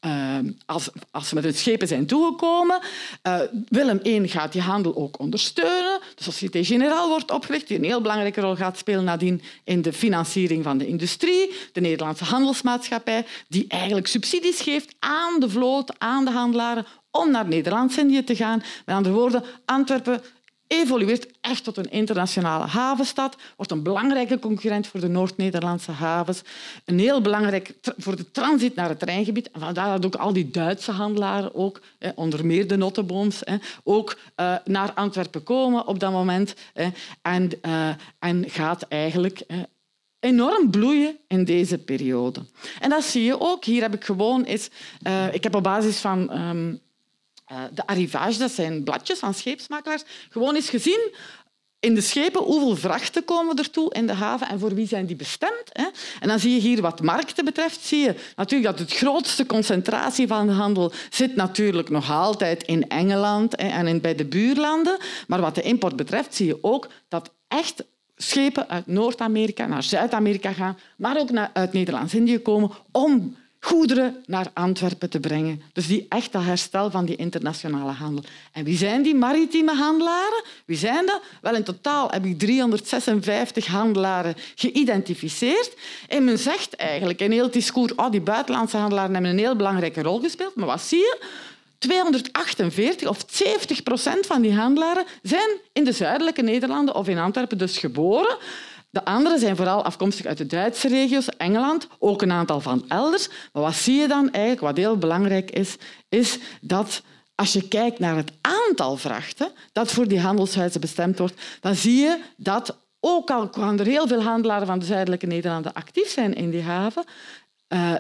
uh, als, als ze met hun schepen zijn toegekomen. Uh, Willem I gaat die handel ook ondersteunen. De Société Générale wordt opgericht, die een heel belangrijke rol gaat spelen nadien in de financiering van de industrie. De Nederlandse Handelsmaatschappij, die eigenlijk subsidies geeft aan de vloot, aan de handelaren, om naar Nederlands-Indië te gaan. Met andere woorden, Antwerpen evolueert echt tot een internationale havenstad, wordt een belangrijke concurrent voor de Noord-Nederlandse havens, een heel belangrijk voor de transit naar het Rijngebied. En vandaar dat ook al die Duitse handelaren, ook, onder meer de Notteboons, ook eh, naar Antwerpen komen op dat moment. En, eh, en gaat eigenlijk enorm bloeien in deze periode. En dat zie je ook. Hier heb ik gewoon eens... Uh, ik heb op basis van... Ehm, uh, de arrivage, dat zijn bladjes van scheepsmakelaars, gewoon eens gezien in de schepen hoeveel vrachten komen ertoe in de haven en voor wie zijn die bestemd. En dan zie je hier wat markten betreft, zie je natuurlijk dat het grootste concentratie van de handel zit natuurlijk nog altijd in Engeland en bij de buurlanden. Maar wat de import betreft zie je ook dat echt schepen uit Noord-Amerika naar Zuid-Amerika gaan, maar ook uit Nederlands-Indië komen om goederen naar Antwerpen te brengen. Dus die echt dat herstel van die internationale handel. En wie zijn die maritieme handelaren? Wie zijn dat? Wel, in totaal heb ik 356 handelaren geïdentificeerd. En men zegt eigenlijk in heel het discours oh, die buitenlandse handelaren hebben een heel belangrijke rol gespeeld. Maar wat zie je? 248 of 70 procent van die handelaren zijn in de zuidelijke Nederlanden of in Antwerpen dus geboren. De anderen zijn vooral afkomstig uit de Duitse regio's, Engeland, ook een aantal van elders. Maar wat zie je dan eigenlijk? Wat heel belangrijk is, is dat als je kijkt naar het aantal vrachten dat voor die handelshuizen bestemd wordt, dan zie je dat ook al kan er heel veel handelaren van de zuidelijke Nederlanden actief zijn in die haven, uh,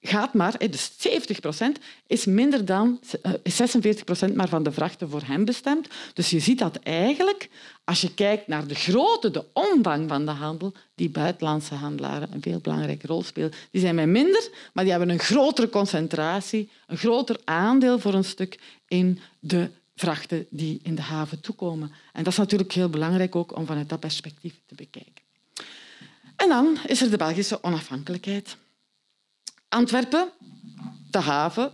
gaat maar, dus 70 procent is minder dan 46 eh, procent maar van de vrachten voor hem bestemd. Dus je ziet dat eigenlijk, als je kijkt naar de grootte, de omvang van de handel, die buitenlandse handelaren een veel belangrijke rol spelen. Die zijn mij minder, maar die hebben een grotere concentratie, een groter aandeel voor een stuk in de vrachten die in de haven toekomen. En dat is natuurlijk heel belangrijk ook om vanuit dat perspectief te bekijken. En dan is er de Belgische onafhankelijkheid. Antwerpen, de haven.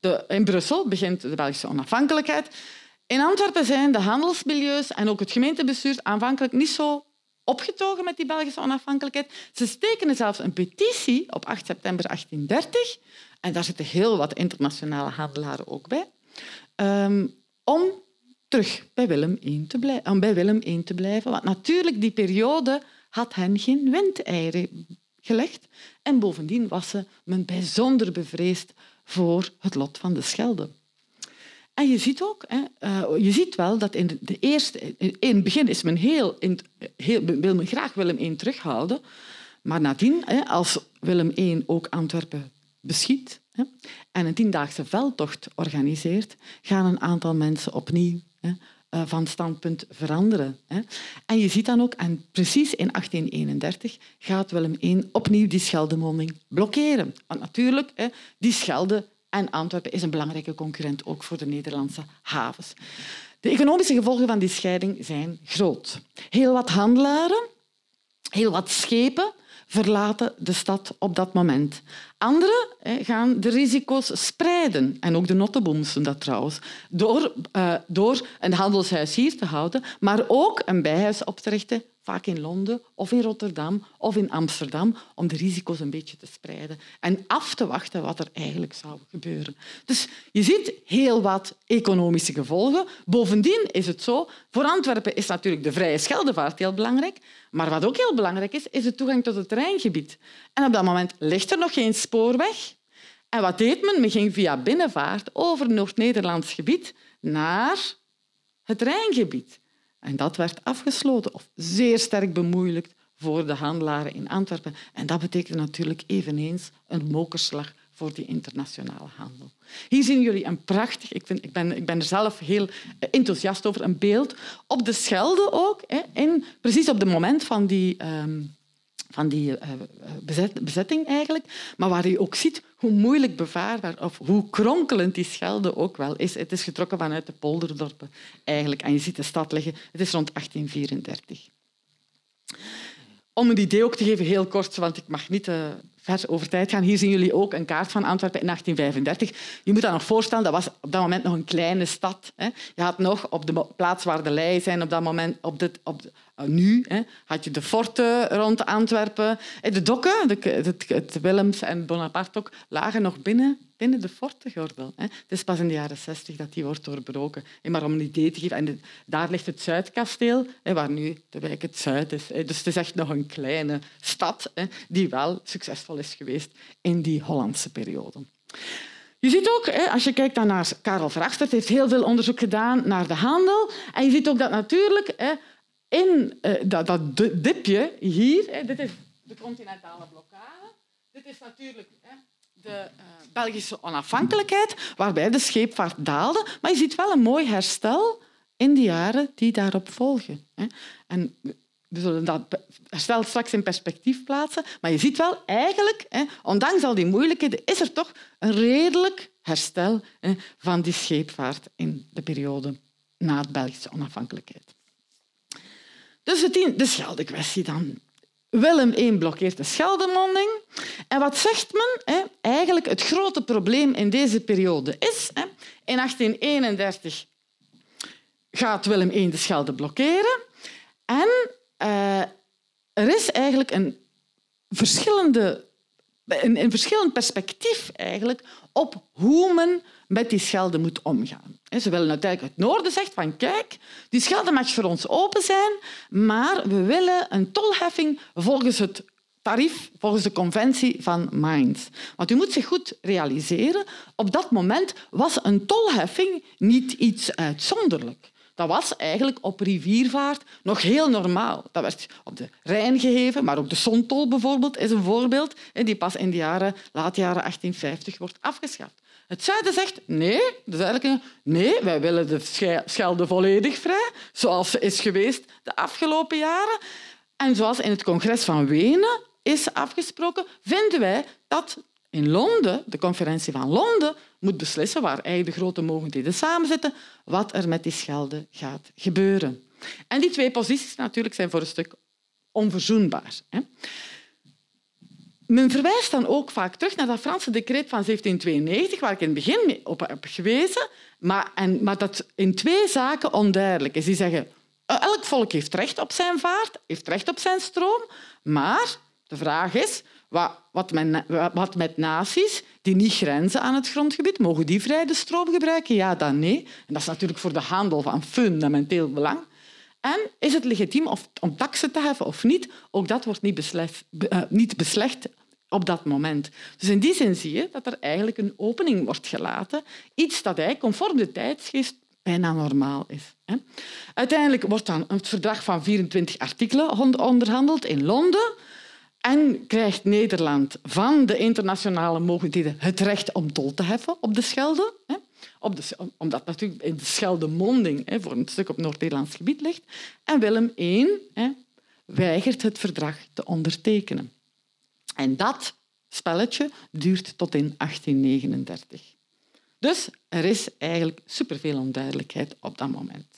De, in Brussel begint de Belgische onafhankelijkheid. In Antwerpen zijn de handelsmilieus en ook het gemeentebestuur aanvankelijk niet zo opgetogen met die Belgische onafhankelijkheid. Ze stekenen zelfs een petitie op 8 september 1830, en daar zitten heel wat internationale handelaren ook bij, um, om terug bij Willem, I te blijven, bij Willem te blijven. Want natuurlijk, die periode had hen geen windeieren gelegd. En bovendien was ze men bijzonder bevreesd voor het lot van de Schelde. En je ziet ook, hè, uh, je ziet wel dat in de, eerste, in het begin is men heel, in, heel, wil men graag Willem I terughouden, maar nadien, hè, als Willem I ook Antwerpen beschiet hè, en een tiendaagse veldtocht organiseert, gaan een aantal mensen opnieuw hè, eh, van standpunt veranderen. En je ziet dan ook, en precies in 1831 gaat Willem I opnieuw die Scheldemonding blokkeren. Want natuurlijk, die Schelde en Antwerpen is een belangrijke concurrent ook voor de Nederlandse havens. De economische gevolgen van die scheiding zijn groot. Heel wat handelaren, heel wat schepen verlaten de stad op dat moment. Anderen gaan de risico's spreiden. En ook de nottenbooms doen dat trouwens. Door, uh, door een handelshuis hier te houden, maar ook een bijhuis op te richten vaak in Londen of in Rotterdam of in Amsterdam, om de risico's een beetje te spreiden en af te wachten wat er eigenlijk zou gebeuren. Dus je ziet heel wat economische gevolgen. Bovendien is het zo, voor Antwerpen is natuurlijk de vrije Scheldevaart heel belangrijk, maar wat ook heel belangrijk is, is de toegang tot het terreingebied. En op dat moment ligt er nog geen En wat deed men? Men ging via binnenvaart over Noord-Nederlands gebied naar het Rijngebied. En dat werd afgesloten of zeer sterk bemoeilijkt voor de handelaren in Antwerpen. En dat betekent natuurlijk eveneens een mokerslag voor die internationale handel. Hier zien jullie een prachtig, ik, vind, ik, ben, ik ben er zelf heel enthousiast over, een beeld op de Schelde ook, hè, in, precies op het moment van die, um, van die bezet, bezetting eigenlijk, maar waar je ook ziet hoe moeilijk bevaarbaar of hoe kronkelend die Schelde ook wel is. Het is getrokken vanuit de polderdorpen eigenlijk en je ziet de stad liggen. Het is rond 1834. Om een idee ook te geven, heel kort, want ik mag niet uh, ver over tijd gaan. Hier zien jullie ook een kaart van Antwerpen in 1835. Je moet dat nog voorstellen, dat was op dat moment nog een kleine stad. Hè. Je had nog op de plaats waar de lei zijn, op dat moment, op de, op de, uh, nu hè, had je de forten rond Antwerpen. De dokken, de, het, Willems en Bonaparte ook, lagen nog binnen, binnen de fortengordel. Hè. Het is pas in de jaren zestig dat die wordt doorbroken. Maar om een idee te geven, en daar ligt het Zuidkasteel, hè, waar nu de wijk het Zuid is. Dus het is echt nog een kleine stad hè, die wel succesvol is geweest in die Hollandse periode. Je ziet ook, als je kijkt naar Karel Verhagstert, heeft heel veel onderzoek gedaan naar de handel. En je ziet ook dat natuurlijk in uh, dat, dat dipje hier, dit is de continentale blokkade, dit is natuurlijk de uh, Belgische onafhankelijkheid, waarbij de scheepvaart daalde. Maar je ziet wel een mooi herstel in de jaren die daarop volgen. En we zullen dat herstel straks in perspectief plaatsen. Maar je ziet wel, eigenlijk, hè, ondanks al die moeilijkheden, is er toch een redelijk herstel hè, van die scheepvaart in de periode na de Belgische onafhankelijkheid. Dus de, de dan. Willem I blokkeert de Scheldemonding. En wat zegt men? Hè? Eigenlijk het grote probleem in deze periode is... Hè, in 1831 gaat Willem I de Schelde blokkeren. En uh, er is eigenlijk een verschillende een, een verschillend perspectief eigenlijk op hoe men met die Schelde moet omgaan. Ze willen uiteindelijk het noorden zegt van kijk, die Schelde mag voor ons open zijn, maar we willen een tolheffing volgens het tarief, volgens de conventie van Mainz. Want u moet zich goed realiseren, op dat moment was een tolheffing niet iets uitzonderlijk. Dat was eigenlijk op riviervaart nog heel normaal. Dat werd op de Rijn gegeven, maar ook de Sontol bijvoorbeeld is een voorbeeld die pas in de jaren, laat jaren 1850 wordt afgeschaft. Het zuiden zegt nee, de zuidelijke nee, wij willen de Schelde volledig vrij, zoals ze is geweest de afgelopen jaren. En zoals in het congres van Wenen is afgesproken, vinden wij dat in Londen, de conferentie van Londen, moet beslissen, waar eigenlijk de grote mogendheden samenzitten, wat er met die Schelde gaat gebeuren. En die twee posities natuurlijk zijn voor een stuk onverzoenbaar. Men verwijst dan ook vaak terug naar dat Franse decreet van 1792, waar ik in het begin op heb gewezen, maar, en, maar dat in twee zaken onduidelijk is. Die zeggen, elk volk heeft recht op zijn vaart, heeft recht op zijn stroom, maar de vraag is, wat, wat, met, naties die niet grenzen aan het grondgebied, mogen die vrij de stroom gebruiken? Ja, dan nee. En dat is natuurlijk voor de handel van fundamenteel belang. En is het legitiem om taxen te heffen of niet? Ook dat wordt niet, beslecht, uh, niet beslecht op dat moment. Dus in die zin zie je dat er eigenlijk een opening wordt gelaten. Iets dat eigenlijk conform de tijdsgeest bijna normaal is. Uiteindelijk wordt dan het verdrag van 24 artikelen onderhandeld in Londen. En krijgt Nederland van de internationale mogelijkheden het recht om tol te heffen op de Schelde. Op de, omdat natuurlijk in de Scheldemonding voor een stuk op Noord-Nederlands gebied ligt. En Willem I weigert het verdrag te ondertekenen. En dat spelletje duurt tot in 1839. Dus er is eigenlijk superveel onduidelijkheid op dat moment.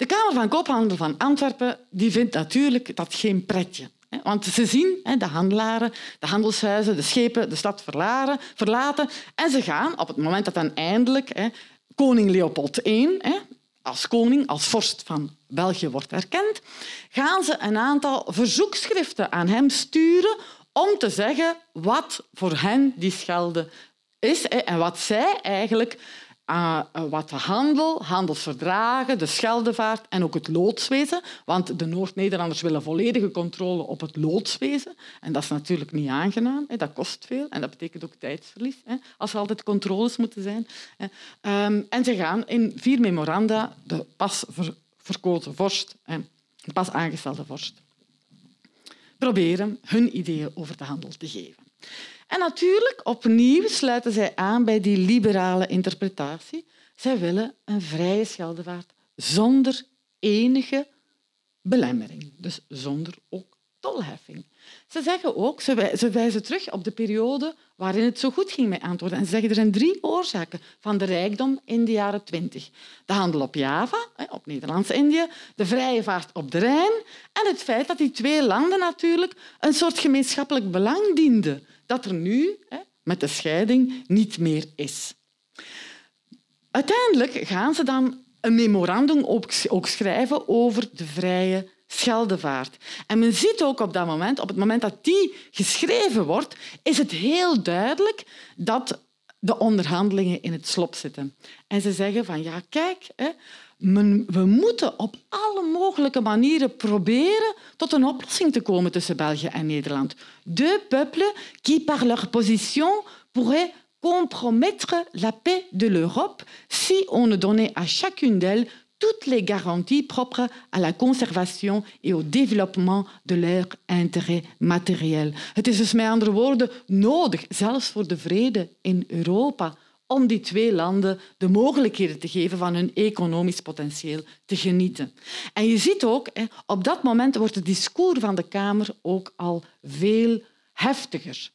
De Kamer van Koophandel van Antwerpen die vindt natuurlijk dat geen pretje. Want ze zien de handelaren, de handelshuizen, de schepen de stad verlaten. En ze gaan, op het moment dat dan eindelijk koning Leopold I als koning, als vorst van België wordt erkend, gaan ze een aantal verzoekschriften aan hem sturen om te zeggen wat voor hen die schelde is en wat zij eigenlijk uh, wat de handel, handelsverdragen, de Scheldevaart en ook het loodswezen. Want de Noord-Nederlanders willen volledige controle op het loodswezen. En dat is natuurlijk niet aangenaam. Dat kost veel en dat betekent ook tijdsverlies. Als er altijd controles moeten zijn. Um, en ze gaan in vier memoranda de pas ver verkozen vorst, de pas aangestelde vorst, proberen hun ideeën over de handel te geven. En natuurlijk, opnieuw sluiten zij aan bij die liberale interpretatie. Zij willen een vrije Scheldevaart zonder enige belemmering, dus zonder ook tolheffing. Ze zeggen ook, ze wijzen terug op de periode waarin het zo goed ging met antwoorden. En ze zeggen er zijn drie oorzaken van de rijkdom in de jaren twintig. De handel op Java, op Nederlands-Indië, de vrije vaart op de Rijn en het feit dat die twee landen natuurlijk een soort gemeenschappelijk belang dienden dat er nu met de scheiding niet meer is. Uiteindelijk gaan ze dan een memorandum ook schrijven over de vrije Scheldevaart. En men ziet ook op dat moment, op het moment dat die geschreven wordt, is het heel duidelijk dat de onderhandelingen in het slop zitten. En ze zeggen van ja, kijk, we moeten op alle mogelijke manieren proberen tot een oplossing te komen tussen België en Nederland. Deux peuples qui, par leur position, pourraient compromettre la paix de l'Europe si on ne donnait à chacune d'elles toutes les garanties propres à la conservation et au développement de leur intérêt matériel. Het is dus met andere woorden nodig, zelfs voor de vrede in Europa, om die twee landen de mogelijkheden te geven van hun economisch potentieel te genieten. En je ziet ook, op dat moment wordt het discours van de Kamer ook al veel heftiger.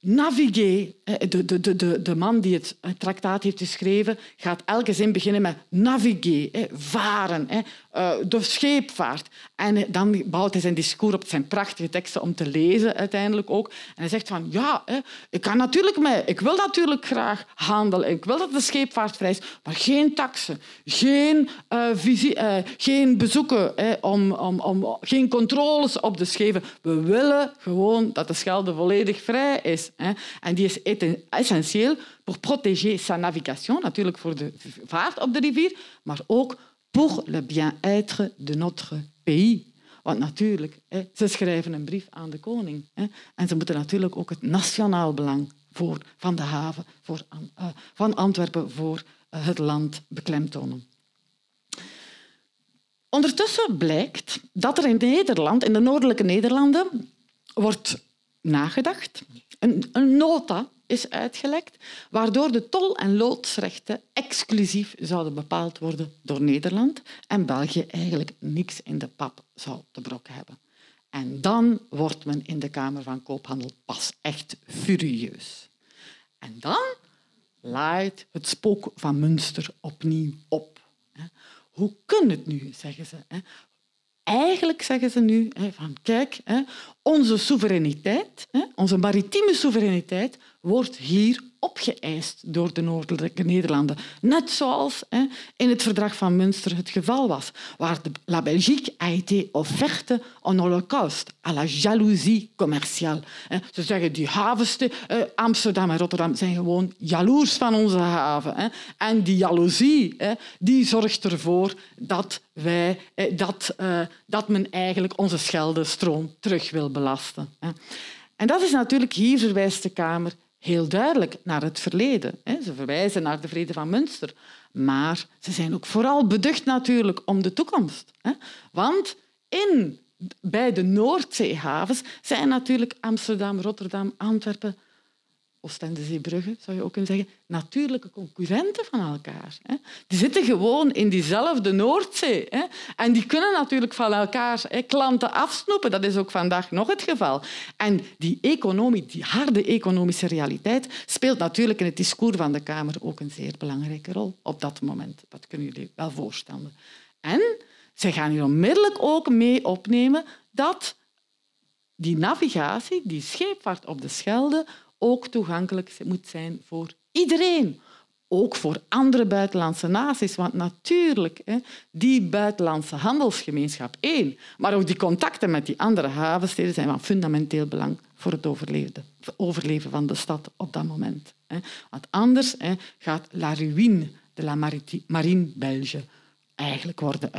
Naviguer, de, de, de, de man die het traktaat heeft geschreven, gaat elke zin beginnen met naviguer, varen, eh, de scheepvaart. En dan bouwt hij zijn discours op zijn prachtige teksten om te lezen uiteindelijk ook. En hij zegt van, ja, ik, kan natuurlijk mee, ik wil natuurlijk graag handelen, ik wil dat de scheepvaart vrij is, maar geen taxen, geen, uh, visie, uh, geen bezoeken, om, om, om, geen controles op de schepen. We willen gewoon dat de Schelde volledig vrij is. En die is essentieel voor protéger sa navigation, natuurlijk voor de vaart op de rivier, maar ook pour le bien-être de notre pays. Want natuurlijk, ze schrijven een brief aan de koning. En ze moeten natuurlijk ook het nationaal belang voor, van de haven voor, uh, van Antwerpen voor uh, het land beklemtonen. Ondertussen blijkt dat er in Nederland, in de noordelijke Nederlanden, wordt nagedacht. Een nota is uitgelekt, waardoor de tol- en loodsrechten exclusief zouden bepaald worden door Nederland en België eigenlijk niks in de pap zou te brokken hebben. En dan wordt men in de Kamer van Koophandel pas echt furieus. En dan laait het spook van Münster opnieuw op. Hoe kan het nu, zeggen ze? Eigenlijk zeggen ze nu van kijk, onze soevereiniteit, onze maritieme soevereiniteit, wordt hier opgeëist door de noordelijke Nederlanden. Net zoals in het verdrag van Münster het geval was, waar de, la Belgique a été offerte en holocauste à la jalousie commerciale. Ze zeggen die havens, eh, Amsterdam en Rotterdam, zijn gewoon jaloers van onze haven. En die jaloezie die zorgt ervoor dat, wij, eh, dat, eh, dat men eigenlijk onze scheldestroom terug wil belasten. En dat is natuurlijk, hier verwijst de Kamer heel duidelijk naar het verleden. Ze verwijzen naar de vrede van Münster. Maar ze zijn ook vooral beducht natuurlijk om de toekomst. Want in, bij de Noordzeehavens zijn natuurlijk Amsterdam, Rotterdam, Antwerpen Oostende Zeebrugge, zou je ook kunnen zeggen, natuurlijke concurrenten van elkaar. Die zitten gewoon in diezelfde Noordzee. En die kunnen natuurlijk van elkaar klanten afsnoepen. Dat is ook vandaag nog het geval. En die, economie, die harde economische realiteit speelt natuurlijk in het discours van de Kamer ook een zeer belangrijke rol op dat moment. Dat kunnen jullie wel voorstellen. En ze gaan hier onmiddellijk ook mee opnemen dat die navigatie, die scheepvaart op de Schelde, ook toegankelijk moet zijn voor iedereen. Ook voor andere buitenlandse naties. Want natuurlijk, die buitenlandse handelsgemeenschap één, maar ook die contacten met die andere havensteden zijn van fundamenteel belang voor het overleven van de stad op dat moment. Want anders gaat la ruïne de la marine belge eigenlijk worden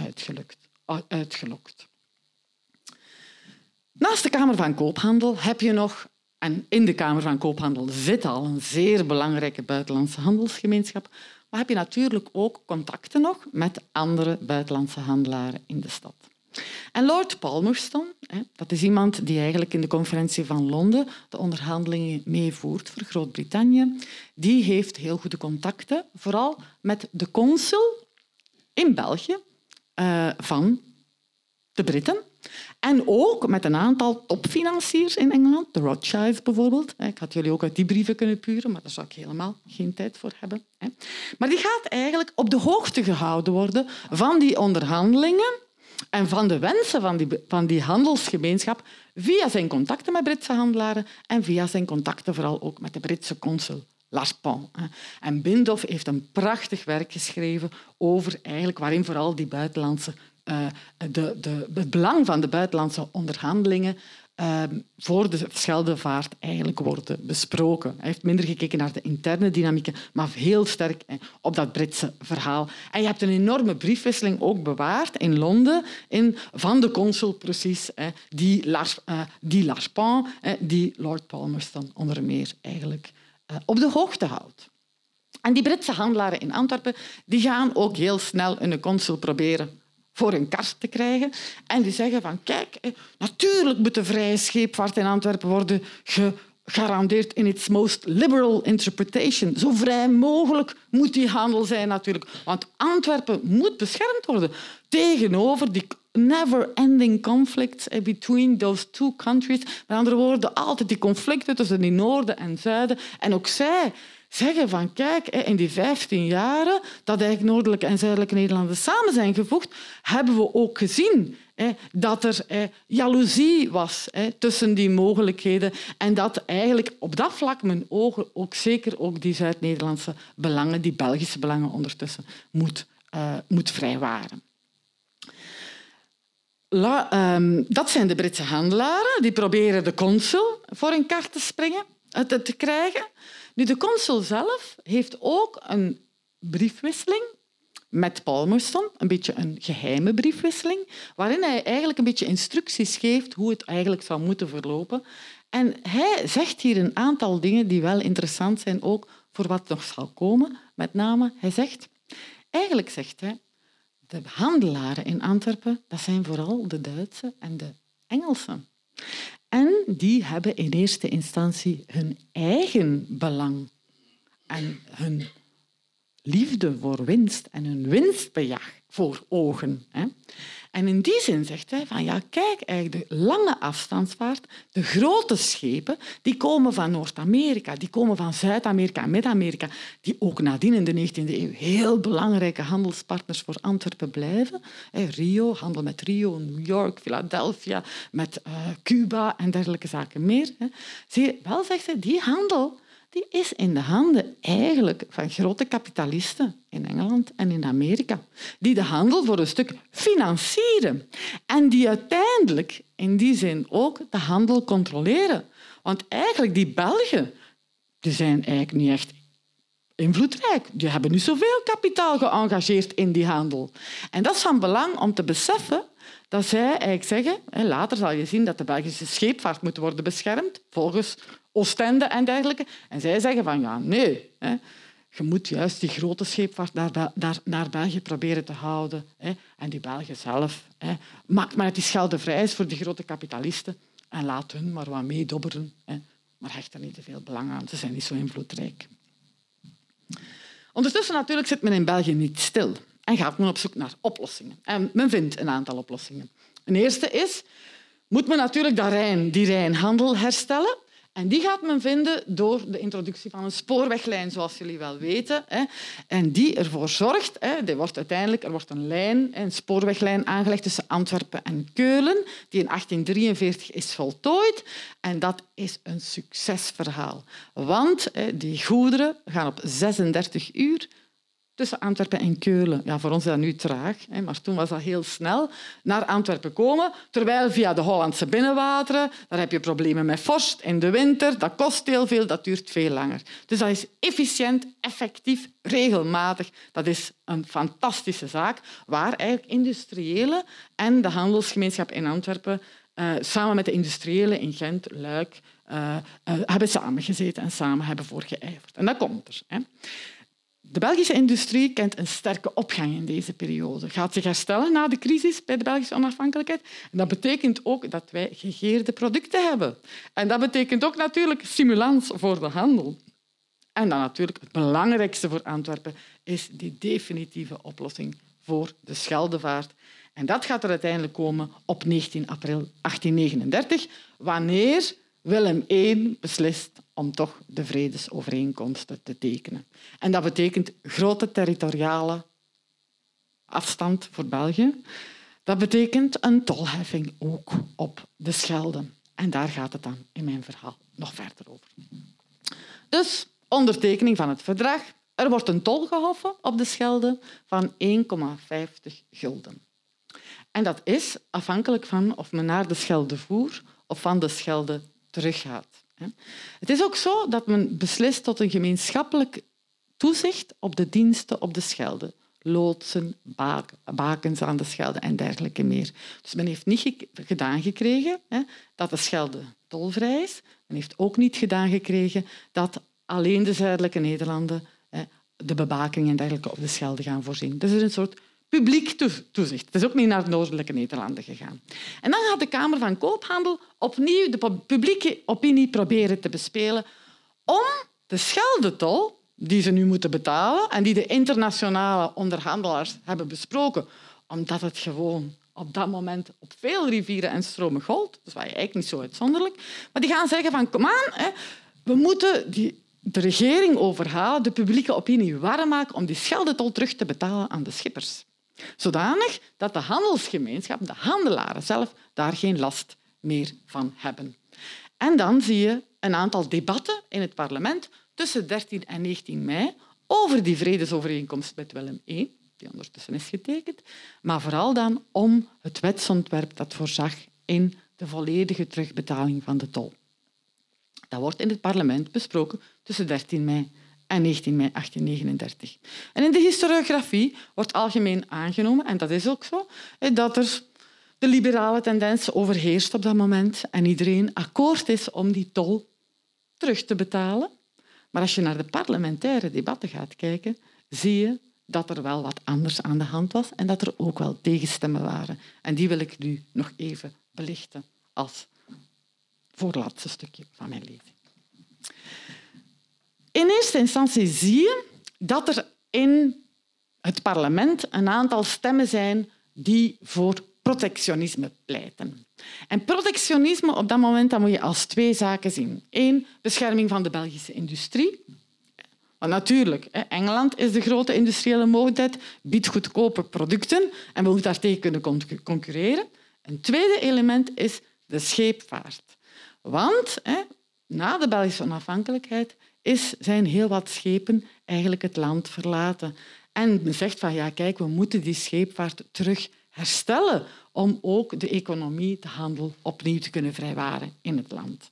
uitgelokt. Naast de Kamer van Koophandel heb je nog, en in de Kamer van Koophandel zit al een zeer belangrijke buitenlandse handelsgemeenschap, maar heb je natuurlijk ook contacten nog met andere buitenlandse handelaren in de stad. En Lord Palmerston, dat is iemand die eigenlijk in de conferentie van Londen de onderhandelingen meevoert voor Groot-Brittannië, die heeft heel goede contacten, vooral met de consul in België eh, van de Britten. En ook met een aantal topfinanciers in Engeland, de Rothschilds bijvoorbeeld. Ik had jullie ook uit die brieven kunnen puren, maar daar zou ik helemaal geen tijd voor hebben. Maar die gaat eigenlijk op de hoogte gehouden worden van die onderhandelingen en van de wensen van die, van die handelsgemeenschap via zijn contacten met Britse handelaren en via zijn contacten vooral ook met de Britse consul. Larpin. En Bindhoff heeft een prachtig werk geschreven over eigenlijk waarin vooral die buitenlandse, uh, de, de, het belang van de buitenlandse onderhandelingen Ehm, voor de Scheldevaart eigenlijk worden besproken. Hij heeft minder gekeken naar de interne dynamieken, maar heel sterk op dat Britse verhaal. En je hebt een enorme briefwisseling ook bewaard in Londen in, van de consul precies, die, Lars, die Larpin, die Lord Palmerston onder meer eigenlijk op de hoogte houdt. En die Britse handelaren in Antwerpen die gaan ook heel snel een consul proberen voor een kast te krijgen. En die zeggen van, kijk, natuurlijk moet de vrije scheepvaart in Antwerpen worden gegarandeerd in its most liberal interpretation. Zo vrij mogelijk moet die handel zijn natuurlijk. Want Antwerpen moet beschermd worden tegenover die never-ending conflicts between those two countries. Met andere woorden, altijd die conflicten tussen die noorden en zuiden. En ook zij zeggen van kijk, in die 15 jaren dat eigenlijk Noordelijke en Zuidelijke Nederlanden samen zijn gevoegd, hebben we ook gezien dat er jaloezie was tussen die mogelijkheden en dat eigenlijk op dat vlak mijn ogen ook zeker ook die Zuid-Nederlandse belangen, die Belgische belangen ondertussen, moet, uh, moet vrijwaren. Um, dat zijn de Britse handelaren. Die proberen de consul voor een kaart te springen, te, te krijgen. Nu, de consul zelf heeft ook een briefwisseling met Palmerston, een beetje een geheime briefwisseling, waarin hij eigenlijk een beetje instructies geeft hoe het eigenlijk zou moeten verlopen. En hij zegt hier een aantal dingen die wel interessant zijn, ook voor wat nog zal komen. Met name, hij zegt, eigenlijk zegt hij, de handelaren in Antwerpen, dat zijn vooral de Duitse en de Engelsen. En die hebben in eerste instantie hun eigen belang en hun liefde voor winst en hun winstbejag voor ogen. En in die zin zegt hij van ja, kijk, eigenlijk de lange afstandsvaart, de grote schepen, die komen van Noord-Amerika, die komen van Zuid-Amerika en Mid-Amerika, die ook nadien in de 19e eeuw heel belangrijke handelspartners voor Antwerpen blijven. Rio, handel met Rio, New York, Philadelphia, met uh, Cuba en dergelijke zaken meer. Zie je, wel zegt hij, die handel die is in de handen eigenlijk van grote kapitalisten in Engeland en in Amerika, die de handel voor een stuk financieren en die uiteindelijk in die zin ook de handel controleren. Want eigenlijk die Belgen die zijn eigenlijk niet echt invloedrijk. Die hebben niet zoveel kapitaal geëngageerd in die handel. En dat is van belang om te beseffen dat zij eigenlijk zeggen, later zal je zien dat de Belgische scheepvaart moet worden beschermd, volgens Oostende en dergelijke. En zij zeggen van ja, nee. Hè. Je moet juist die grote scheepvaart naar, naar, België proberen te houden. Hè. En die Belgen zelf. Hè. Maak maar die schelde vrij voor die grote kapitalisten. En laat hun maar wat meedobberen. Hè. Maar hecht er niet te veel belang aan. Ze zijn niet zo invloedrijk. Ondertussen natuurlijk zit men in België niet stil en gaat men op zoek naar oplossingen. En men vindt een aantal oplossingen. Een eerste is, moet men natuurlijk die Rijnhandel herstellen En die gaat men vinden door de introductie van een spoorweglijn, zoals jullie wel weten. En die ervoor zorgt, er wordt uiteindelijk er wordt een lijn, een spoorweglijn aangelegd tussen Antwerpen en Keulen, die in 1843 is voltooid. En dat is een succesverhaal. Want die goederen gaan op 36 uur tussen Antwerpen en Keulen. Ja, voor ons is dat nu traag, maar toen was dat heel snel. Naar Antwerpen komen, terwijl via de Hollandse binnenwateren, daar heb je problemen met vorst in de winter. Dat kost heel veel, dat duurt veel langer. Dus dat is efficiënt, effectief, regelmatig. Dat is een fantastische zaak, waar eigenlijk industriëlen en de handelsgemeenschap in Antwerpen uh, samen met de industriëlen in Gent, Luik, uh, uh, hebben samengezeten en samen hebben voor geijverd. En dat komt er. Hè. De Belgische industrie kent een sterke opgang in deze periode. Gaat zich herstellen na de crisis bij de Belgische onafhankelijkheid. En dat betekent ook dat wij gegeerde producten hebben. En dat betekent ook natuurlijk stimulans voor de handel. En dan natuurlijk het belangrijkste voor Antwerpen is die definitieve oplossing voor de Scheldevaart. En dat gaat er uiteindelijk komen op 19 april 1839, wanneer Willem I beslist om toch de vredesovereenkomsten te tekenen. En dat betekent grote territoriale afstand voor België. Dat betekent een tolheffing ook op de Schelde. En daar gaat het dan in mijn verhaal nog verder over. Dus ondertekening van het verdrag. Er wordt een tol gehoffen op de Schelde van 1,50 gulden. En dat is afhankelijk van of men naar de Schelde voer of van de Schelde teruggaat. Het is ook zo dat men beslist tot een gemeenschappelijk toezicht op de diensten op de Schelde. Loodsen, bakens aan de Schelde en dergelijke meer. Dus men heeft niet gedaan gekregen dat de Schelde tolvrij is. Men heeft ook niet gedaan gekregen dat alleen de zuidelijke Nederlanden de bebaking en dergelijke op de Schelde gaan voorzien. Dus er is een soort publiek toezicht. Het is ook niet naar de noordelijke Nederlanden gegaan. En dan gaat de Kamer van Koophandel opnieuw de publieke opinie proberen te bespelen om de scheldetol die ze nu moeten betalen en die de internationale onderhandelaars hebben besproken, omdat het gewoon op dat moment op veel rivieren en stromen gold. Dat was eigenlijk niet zo uitzonderlijk. Maar die gaan zeggen van, kom aan, we moeten die, de regering overhalen, de publieke opinie warm maken om die scheldetol terug te betalen aan de schippers. Zodanig dat de handelsgemeenschap, de handelaren zelf, daar geen last meer van hebben. En dan zie je een aantal debatten in het parlement tussen 13 en 19 mei over die vredesovereenkomst met Willem I, die ondertussen is getekend, maar vooral dan om het wetsontwerp dat voorzag in de volledige terugbetaling van de tol. Dat wordt in het parlement besproken tussen 13 mei en 19 mei 1839. En in de historiografie wordt algemeen aangenomen, en dat is ook zo, dat er de liberale tendens overheerst op dat moment en iedereen akkoord is om die tol terug te betalen. Maar als je naar de parlementaire debatten gaat kijken, zie je dat er wel wat anders aan de hand was en dat er ook wel tegenstemmen waren. En die wil ik nu nog even belichten als voorlaatste stukje van mijn lezing. In eerste instantie zie je dat er in het parlement een aantal stemmen zijn die voor protectionisme pleiten. En protectionisme op dat moment dat moet je als twee zaken zien. Eén, bescherming van de Belgische industrie. Want natuurlijk, Engeland is de grote industriële mogelijkheid, biedt goedkope producten en wil daartegen kunnen concurreren. Een tweede element is de scheepvaart. Want na de Belgische onafhankelijkheid is, zijn heel wat schepen eigenlijk het land verlaten. En men zegt van ja, kijk, we moeten die scheepvaart terug herstellen om ook de economie, de handel opnieuw te kunnen vrijwaren in het land.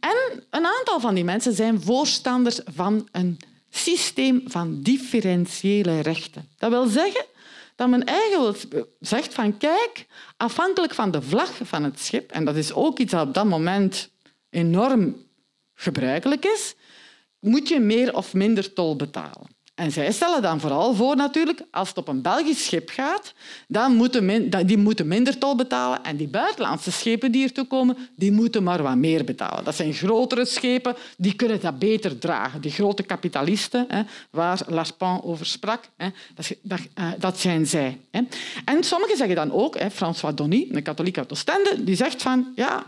En een aantal van die mensen zijn voorstanders van een systeem van differentiële rechten. Dat wil zeggen dat men eigenlijk zegt van kijk, afhankelijk van de vlag van het schip, en dat is ook iets dat op dat moment enorm gebruikelijk is, moet je meer of minder tol betalen. En zij stellen dan vooral voor natuurlijk, als het op een Belgisch schip gaat, dan moeten die moeten minder tol betalen. En die buitenlandse schepen die ertoe komen, die moeten maar wat meer betalen. Dat zijn grotere schepen, die kunnen dat beter dragen. Die grote kapitalisten, hè, waar Larpan over sprak, hè, dat, uh, dat, zijn zij. Hè. En sommigen zeggen dan ook, hè, François Donny, een katholiek uit Oostende, die zegt van, ja,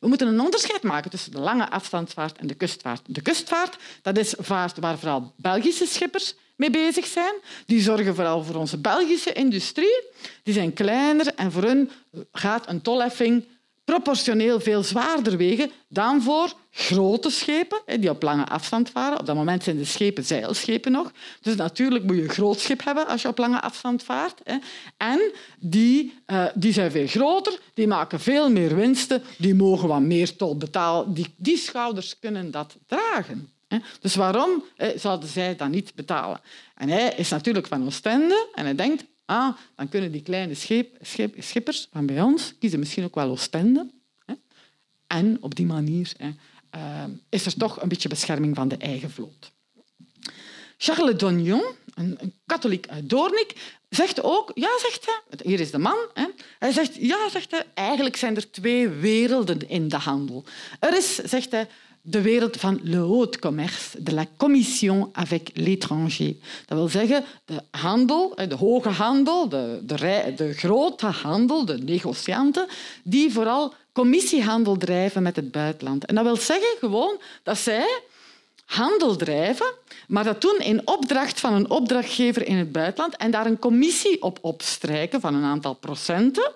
we moeten een onderscheid maken tussen de lange afstandsvaart en de kustvaart. De kustvaart, dat is vaart waar vooral Belgische schippers mee bezig zijn. Die zorgen vooral voor onze Belgische industrie. Die zijn kleiner en voor hen gaat een tollheffing proportioneel veel zwaarder wegen dan voor grote schepen die op lange afstand varen. Op dat moment zijn de schepen zeilschepen nog. Dus natuurlijk moet je een groot schip hebben als je op lange afstand vaart. En die, uh, die zijn veel groter, die maken veel meer winsten, die mogen wat meer tol betalen. Die, die schouders kunnen dat dragen. Dus waarom zouden zij dat niet betalen? En hij is natuurlijk van Oostende en hij denkt, ah, dan kunnen die kleine schippers van bij ons kiezen misschien ook wel Oostende. En op die manier uh, is er toch een beetje bescherming van de eigen vloot. Charles Dognon, een katholiek uit Doornik, zegt ook, ja, zegt hij, hier is de man, hè, hij zegt, ja, zegt hij, eigenlijk zijn er twee werelden in de handel. Er is, zegt hij, de wereld van le haut commerce, de la commission avec l'étranger. Dat wil zeggen de handel, de hoge handel, de, de, de grote handel, de negocianten, die vooral commissiehandel drijven met het buitenland. En dat wil zeggen gewoon dat zij handel drijven, maar dat doen in opdracht van een opdrachtgever in het buitenland en daar een commissie op opstrijken van een aantal procenten.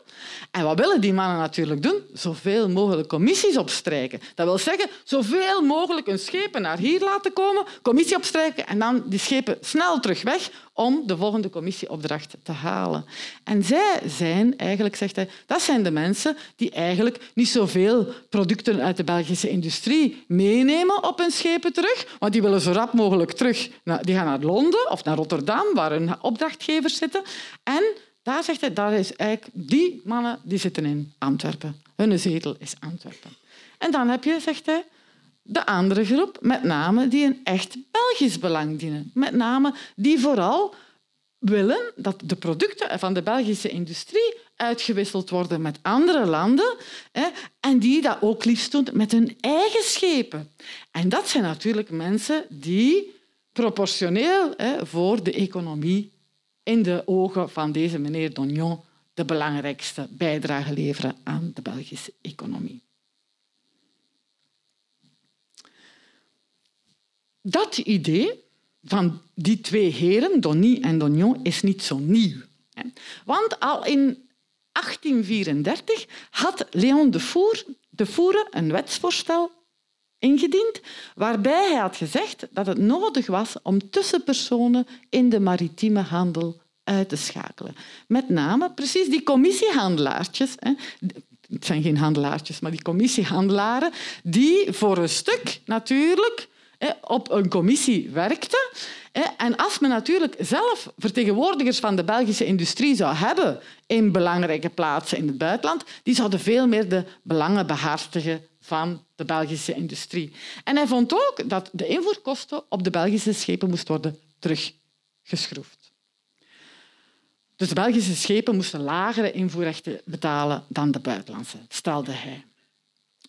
En wat willen die mannen natuurlijk doen? Zoveel mogelijk commissies opstrijken. Dat wil zeggen, zoveel mogelijk een schepen naar hier laten komen, commissie opstrijken en dan die schepen snel terug weg om de volgende commissieopdracht te halen. En zij zijn eigenlijk, zegt hij, dat zijn de mensen die eigenlijk niet zoveel producten uit de Belgische industrie meenemen op hun schepen terug, want die willen zo rap mogelijk terug. Die gaan naar Londen of naar Rotterdam, waar hun opdrachtgevers zitten. En daar zegt hij, daar is eigenlijk, die mannen die zitten in Antwerpen. Hun zetel is Antwerpen. En dan heb je, zegt hij, de andere groep, met name die een echt Belgisch belang dienen. Met name die vooral willen dat de producten van de Belgische industrie uitgewisseld worden met andere landen hè, en die dat ook liefst doen met hun eigen schepen. En dat zijn natuurlijk mensen die proportioneel hè, voor de economie in de ogen van deze meneer Dognon de belangrijkste bijdrage leveren aan de Belgische economie. Dat idee van die twee heren, Donny en Dognon, is niet zo nieuw. Want al in 1834 had Léon de Four de Foure een wetsvoorstel ingediend waarbij hij had gezegd dat het nodig was om tussenpersonen in de maritieme handel uit te schakelen. Met name precies die commissiehandelaartjes. Het zijn geen handelaartjes, maar die commissiehandelaren die voor een stuk natuurlijk op een commissie werkten. En als men natuurlijk zelf vertegenwoordigers van de Belgische industrie zou hebben in belangrijke plaatsen in het buitenland, die zouden veel meer de belangen behartigen van de Belgische industrie. En hij vond ook dat de invoerkosten op de Belgische schepen moesten worden teruggeschroefd. Dus de Belgische schepen moesten lagere invoerrechten betalen dan de buitenlandse, stelde hij.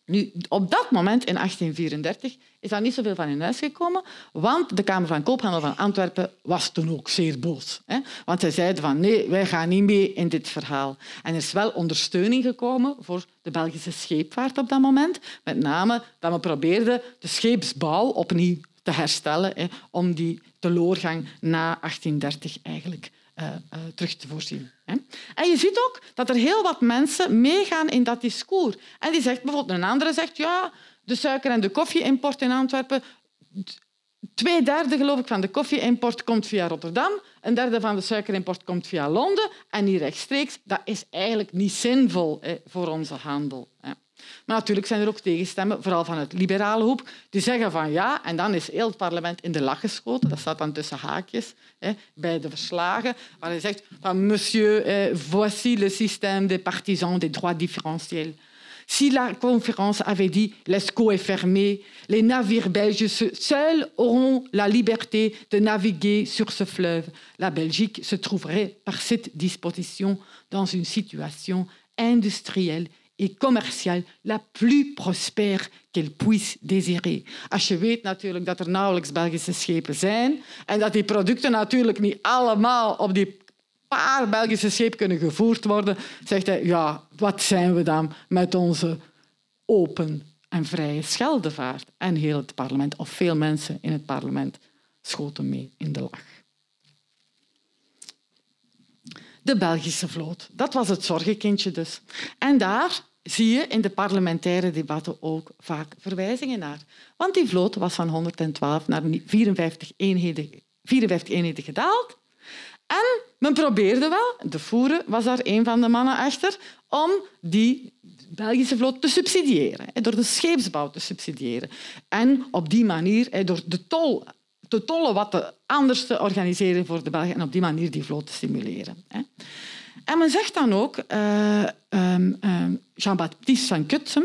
Nu, op dat moment, in 1834, is daar niet zoveel van in huis gekomen, want de Kamer van Koophandel van Antwerpen was toen ook zeer boos. Hè? Want zij zeiden van nee, wij gaan niet mee in dit verhaal. En er is wel ondersteuning gekomen voor de Belgische scheepvaart op dat moment. Met name dat we probeerden de scheepsbouw opnieuw te herstellen hè, om die teleurgang na 1830 eigenlijk uh, uh, terug te voorzien. Hè. En je ziet ook dat er heel wat mensen meegaan in dat discours. En die zegt bijvoorbeeld, een andere zegt, ja, de suiker- en de koffie-import in Antwerpen, twee derde geloof ik van de koffie-import komt via Rotterdam, een derde van de suikerimport komt via Londen en niet rechtstreeks. Dat is eigenlijk niet zinvol hè, voor onze handel. Hè. Maar natuurlijk zijn er ook tegenstemmen, vooral van het liberale hoek, die zeggen van ja, en dan is heel het parlement in de lach geschoten. Dat staat dan tussen haakjes hè, bij de verslagen, waar hij zegt van monsieur, eh, voici le système des partisans des droits différentiels. Si la conférence avait dit l'ESCO est fermé, les navires belges seuls auront la liberté de naviguer sur ce fleuve, la Belgique se trouverait par cette disposition dans une situation industrielle et commerciale la plus prospère qu'elle puisse désirer. Als je weet natuurlijk dat er nauwelijks Belgische schepen zijn en dat die producten natuurlijk niet allemaal op die paar Belgische schepen kunnen gevoerd worden, zegt hij, ja, wat zijn we dan met onze open en vrije Scheldevaart? En heel het parlement, of veel mensen in het parlement, schoten mee in de lach. De Belgische vloot, dat was het zorgenkindje dus. En daar zie je in de parlementaire debatten ook vaak verwijzingen naar. Want die vloot was van 112 naar 54 eenheden, 54 eenheden gedaald. En men probeerde wel, de Voeren was daar een van de mannen achter, om die Belgische vloot te subsidiëren, door de scheepsbouw te subsidiëren. En op die manier, door de tol te tollen wat de anders te organiseren voor de Belgen en op die manier die vloot te stimuleren. En men zegt dan ook, uh, Jean-Baptiste van Kutsem,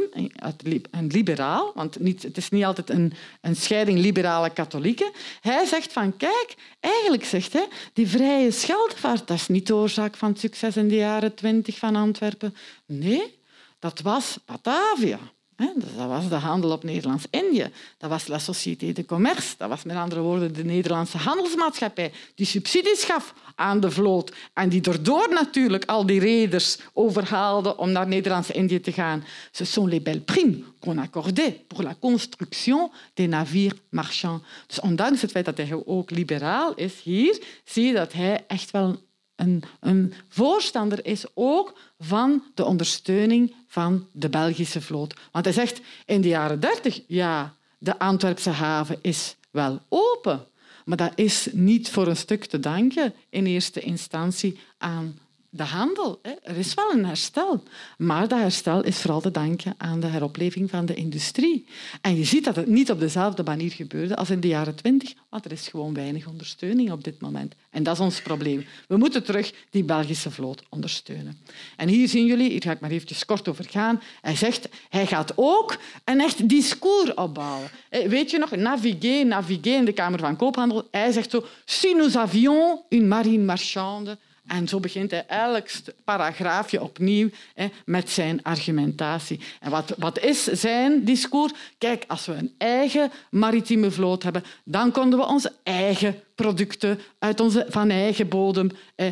een liberaal, want niet, het is niet altijd een, een scheiding liberale-katholieken, hij zegt van, kijk, eigenlijk zegt hij, die vrije scheldvaart, dat is niet de oorzaak van het succes in de jaren twintig van Antwerpen. Nee, dat was Batavia. Dat was de handel op Nederlands-Indië. Dat was la Société de Commerce. Dat was met andere woorden de Nederlandse handelsmaatschappij die subsidies gaf aan de vloot en die daardoor natuurlijk al die reders overhaalde om naar Nederlands-Indië te gaan. Ce sont les belles primes qu'on accordait pour la construction des navires marchands. Dus ondanks het feit dat hij ook liberaal is hier, zie je dat hij echt wel een, een voorstander is ook van de ondersteuning van de Belgische vloot. Want hij zegt in de jaren dertig, ja, de Antwerpse haven is wel open. Maar dat is niet voor een stuk te danken in eerste instantie aan de handel. Er is wel een herstel, maar dat herstel is vooral te danken aan de heropleving van de industrie. En je ziet dat het niet op dezelfde manier gebeurde als in de jaren twintig, want er is gewoon weinig ondersteuning op dit moment. En dat is ons probleem. We moeten terug die Belgische vloot ondersteunen. En hier zien jullie, hier ga ik maar even kort over gaan, hij zegt, hij gaat ook een echt discours opbouwen. Weet je nog, naviguer, naviguer in de Kamer van Koophandel, hij zegt zo, si nous avions une marine marchande, en zo begint hij elk paragraafje opnieuw hè, met zijn argumentatie. En wat, wat is zijn discours? Kijk, als we een eigen maritieme vloot hebben, dan konden we onze eigen producten uit onze, van eigen bodem eh,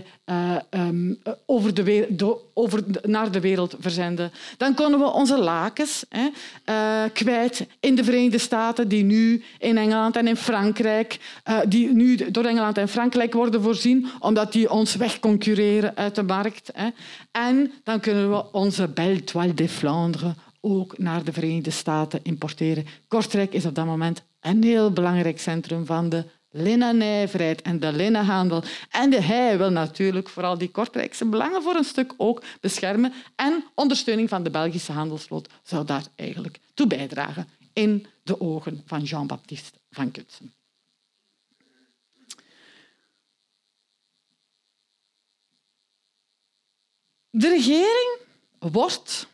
um, over de, de, over, naar de wereld verzenden. Dan konden we onze lakens eh, kwijt in de Verenigde Staten, die nu in Engeland en in Frankrijk, uh, die nu door Engeland en Frankrijk worden voorzien, omdat die ons wegconcurreren uit de markt. Eh. En dan kunnen we onze Belle Toile de Flandre ook naar de Verenigde Staten importeren. Kortrijk is op dat moment een heel belangrijk centrum van de linnennijverheid en de linnenhandel. En de, hij wil natuurlijk vooral die Kortrijkse belangen voor een stuk ook beschermen. En ondersteuning van de Belgische handelsvloot zou daar eigenlijk toe bijdragen in de ogen van Jean-Baptiste van Kutsen. De regering wordt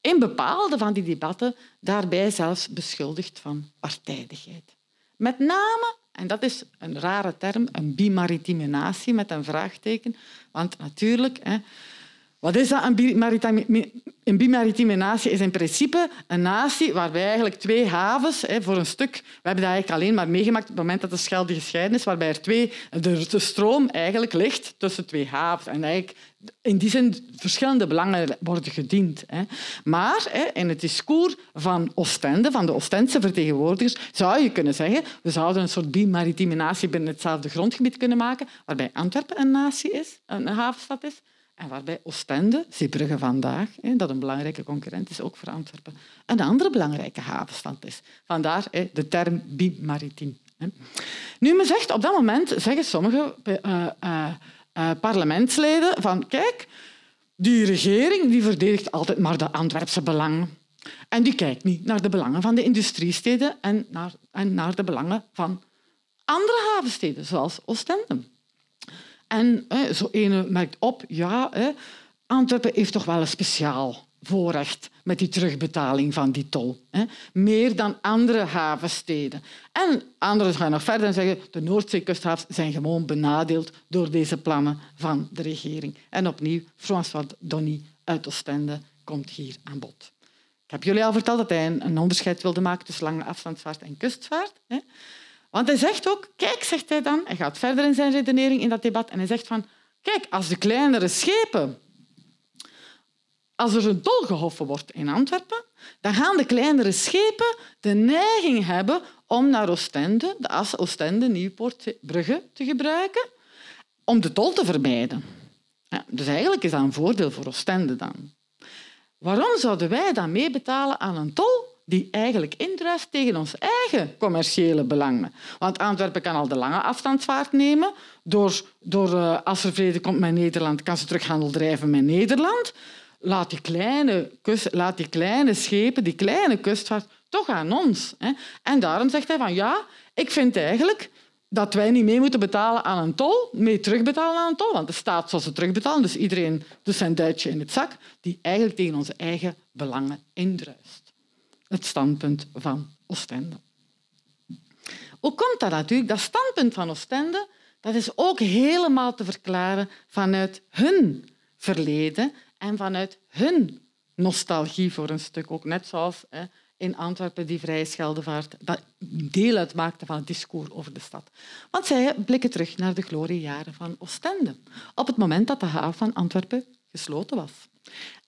in bepaalde van die debatten daarbij zelfs beschuldigd van partijdigheid. Met name en dat is een rare term, een bimaritieme natie met een vraagteken. Want natuurlijk, wat is dat, een bimaritieme, natie? Is in principe een natie waarbij eigenlijk twee havens, hè, voor een stuk, we hebben dat eigenlijk alleen maar meegemaakt op het moment dat de Schelde gescheiden is, waarbij er twee, de, de stroom eigenlijk ligt tussen twee havens. En eigenlijk in die zin verschillende belangen worden gediend. Hè. Maar hè, in het discours van Oostende, van de Oostendse vertegenwoordigers, zou je kunnen zeggen we zouden een soort bimaritieme natie binnen hetzelfde grondgebied kunnen maken, waarbij Antwerpen een natie is, een havenstad is, en waarbij Oostende, Zeebrugge vandaag, dat een belangrijke concurrent is ook voor Antwerpen, een andere belangrijke havenstad is. Vandaar de term bimaritiem. Nu, men zegt op dat moment, zeggen sommige uh, uh, uh, parlementsleden van kijk, die regering die verdedigt altijd maar de Antwerpse belangen. En die kijkt niet naar de belangen van de industriesteden en naar, en naar de belangen van andere havensteden, zoals Oostende. En zo ene merkt op, ja, Antwerpen heeft toch wel een speciaal voorrecht met die terugbetaling van die tol. Hè. Meer dan andere havensteden. En anderen gaan nog verder en zeggen de Noordzeekusthavens zijn gewoon benadeeld door deze plannen van de regering. En opnieuw, François Donny uit Oostende komt hier aan bod. Ik heb jullie al verteld dat hij een onderscheid wilde maken tussen lange afstandsvaart en kustvaart. Hè. Want hij zegt ook, kijk, zegt hij dan, hij gaat verder in zijn redenering in dat debat en hij zegt van, kijk, als de kleinere schepen als er een tol gehoffen wordt in Antwerpen, dan gaan de kleinere schepen de neiging hebben om naar Oostende, de as Oostende-Nieuwpoort, Brugge te gebruiken, om de tol te vermijden. Ja, dus eigenlijk is dat een voordeel voor Oostende dan. Waarom zouden wij dan meebetalen aan een tol die eigenlijk indruist tegen ons eigen commerciële belangen? Want Antwerpen kan al de lange afstandsvaart nemen. Door, door, uh, als er vrede komt met Nederland, kan ze terughandel drijven met Nederland laat die kleine, laat die kleine schepen, die kleine kustvaart, toch aan ons. Hè. En daarom zegt hij van ja, ik vind eigenlijk dat wij niet mee moeten betalen aan een tol, mee terugbetalen aan een tol, want de staat zal ze terugbetalen, dus iedereen doet zijn duitje in het zak, die eigenlijk tegen onze eigen belangen indruist. Het standpunt van Oostende. Hoe komt dat natuurlijk? Dat standpunt van Oostende dat is ook helemaal te verklaren vanuit hun verleden en vanuit hun nostalgie voor een stuk. Ook net zoals in Antwerpen die vrije Scheldevaart dat deel uitmaakte van het discours over de stad. Want zij blikken terug naar de gloriejaren van Oostende, op het moment dat de haven van Antwerpen gesloten was.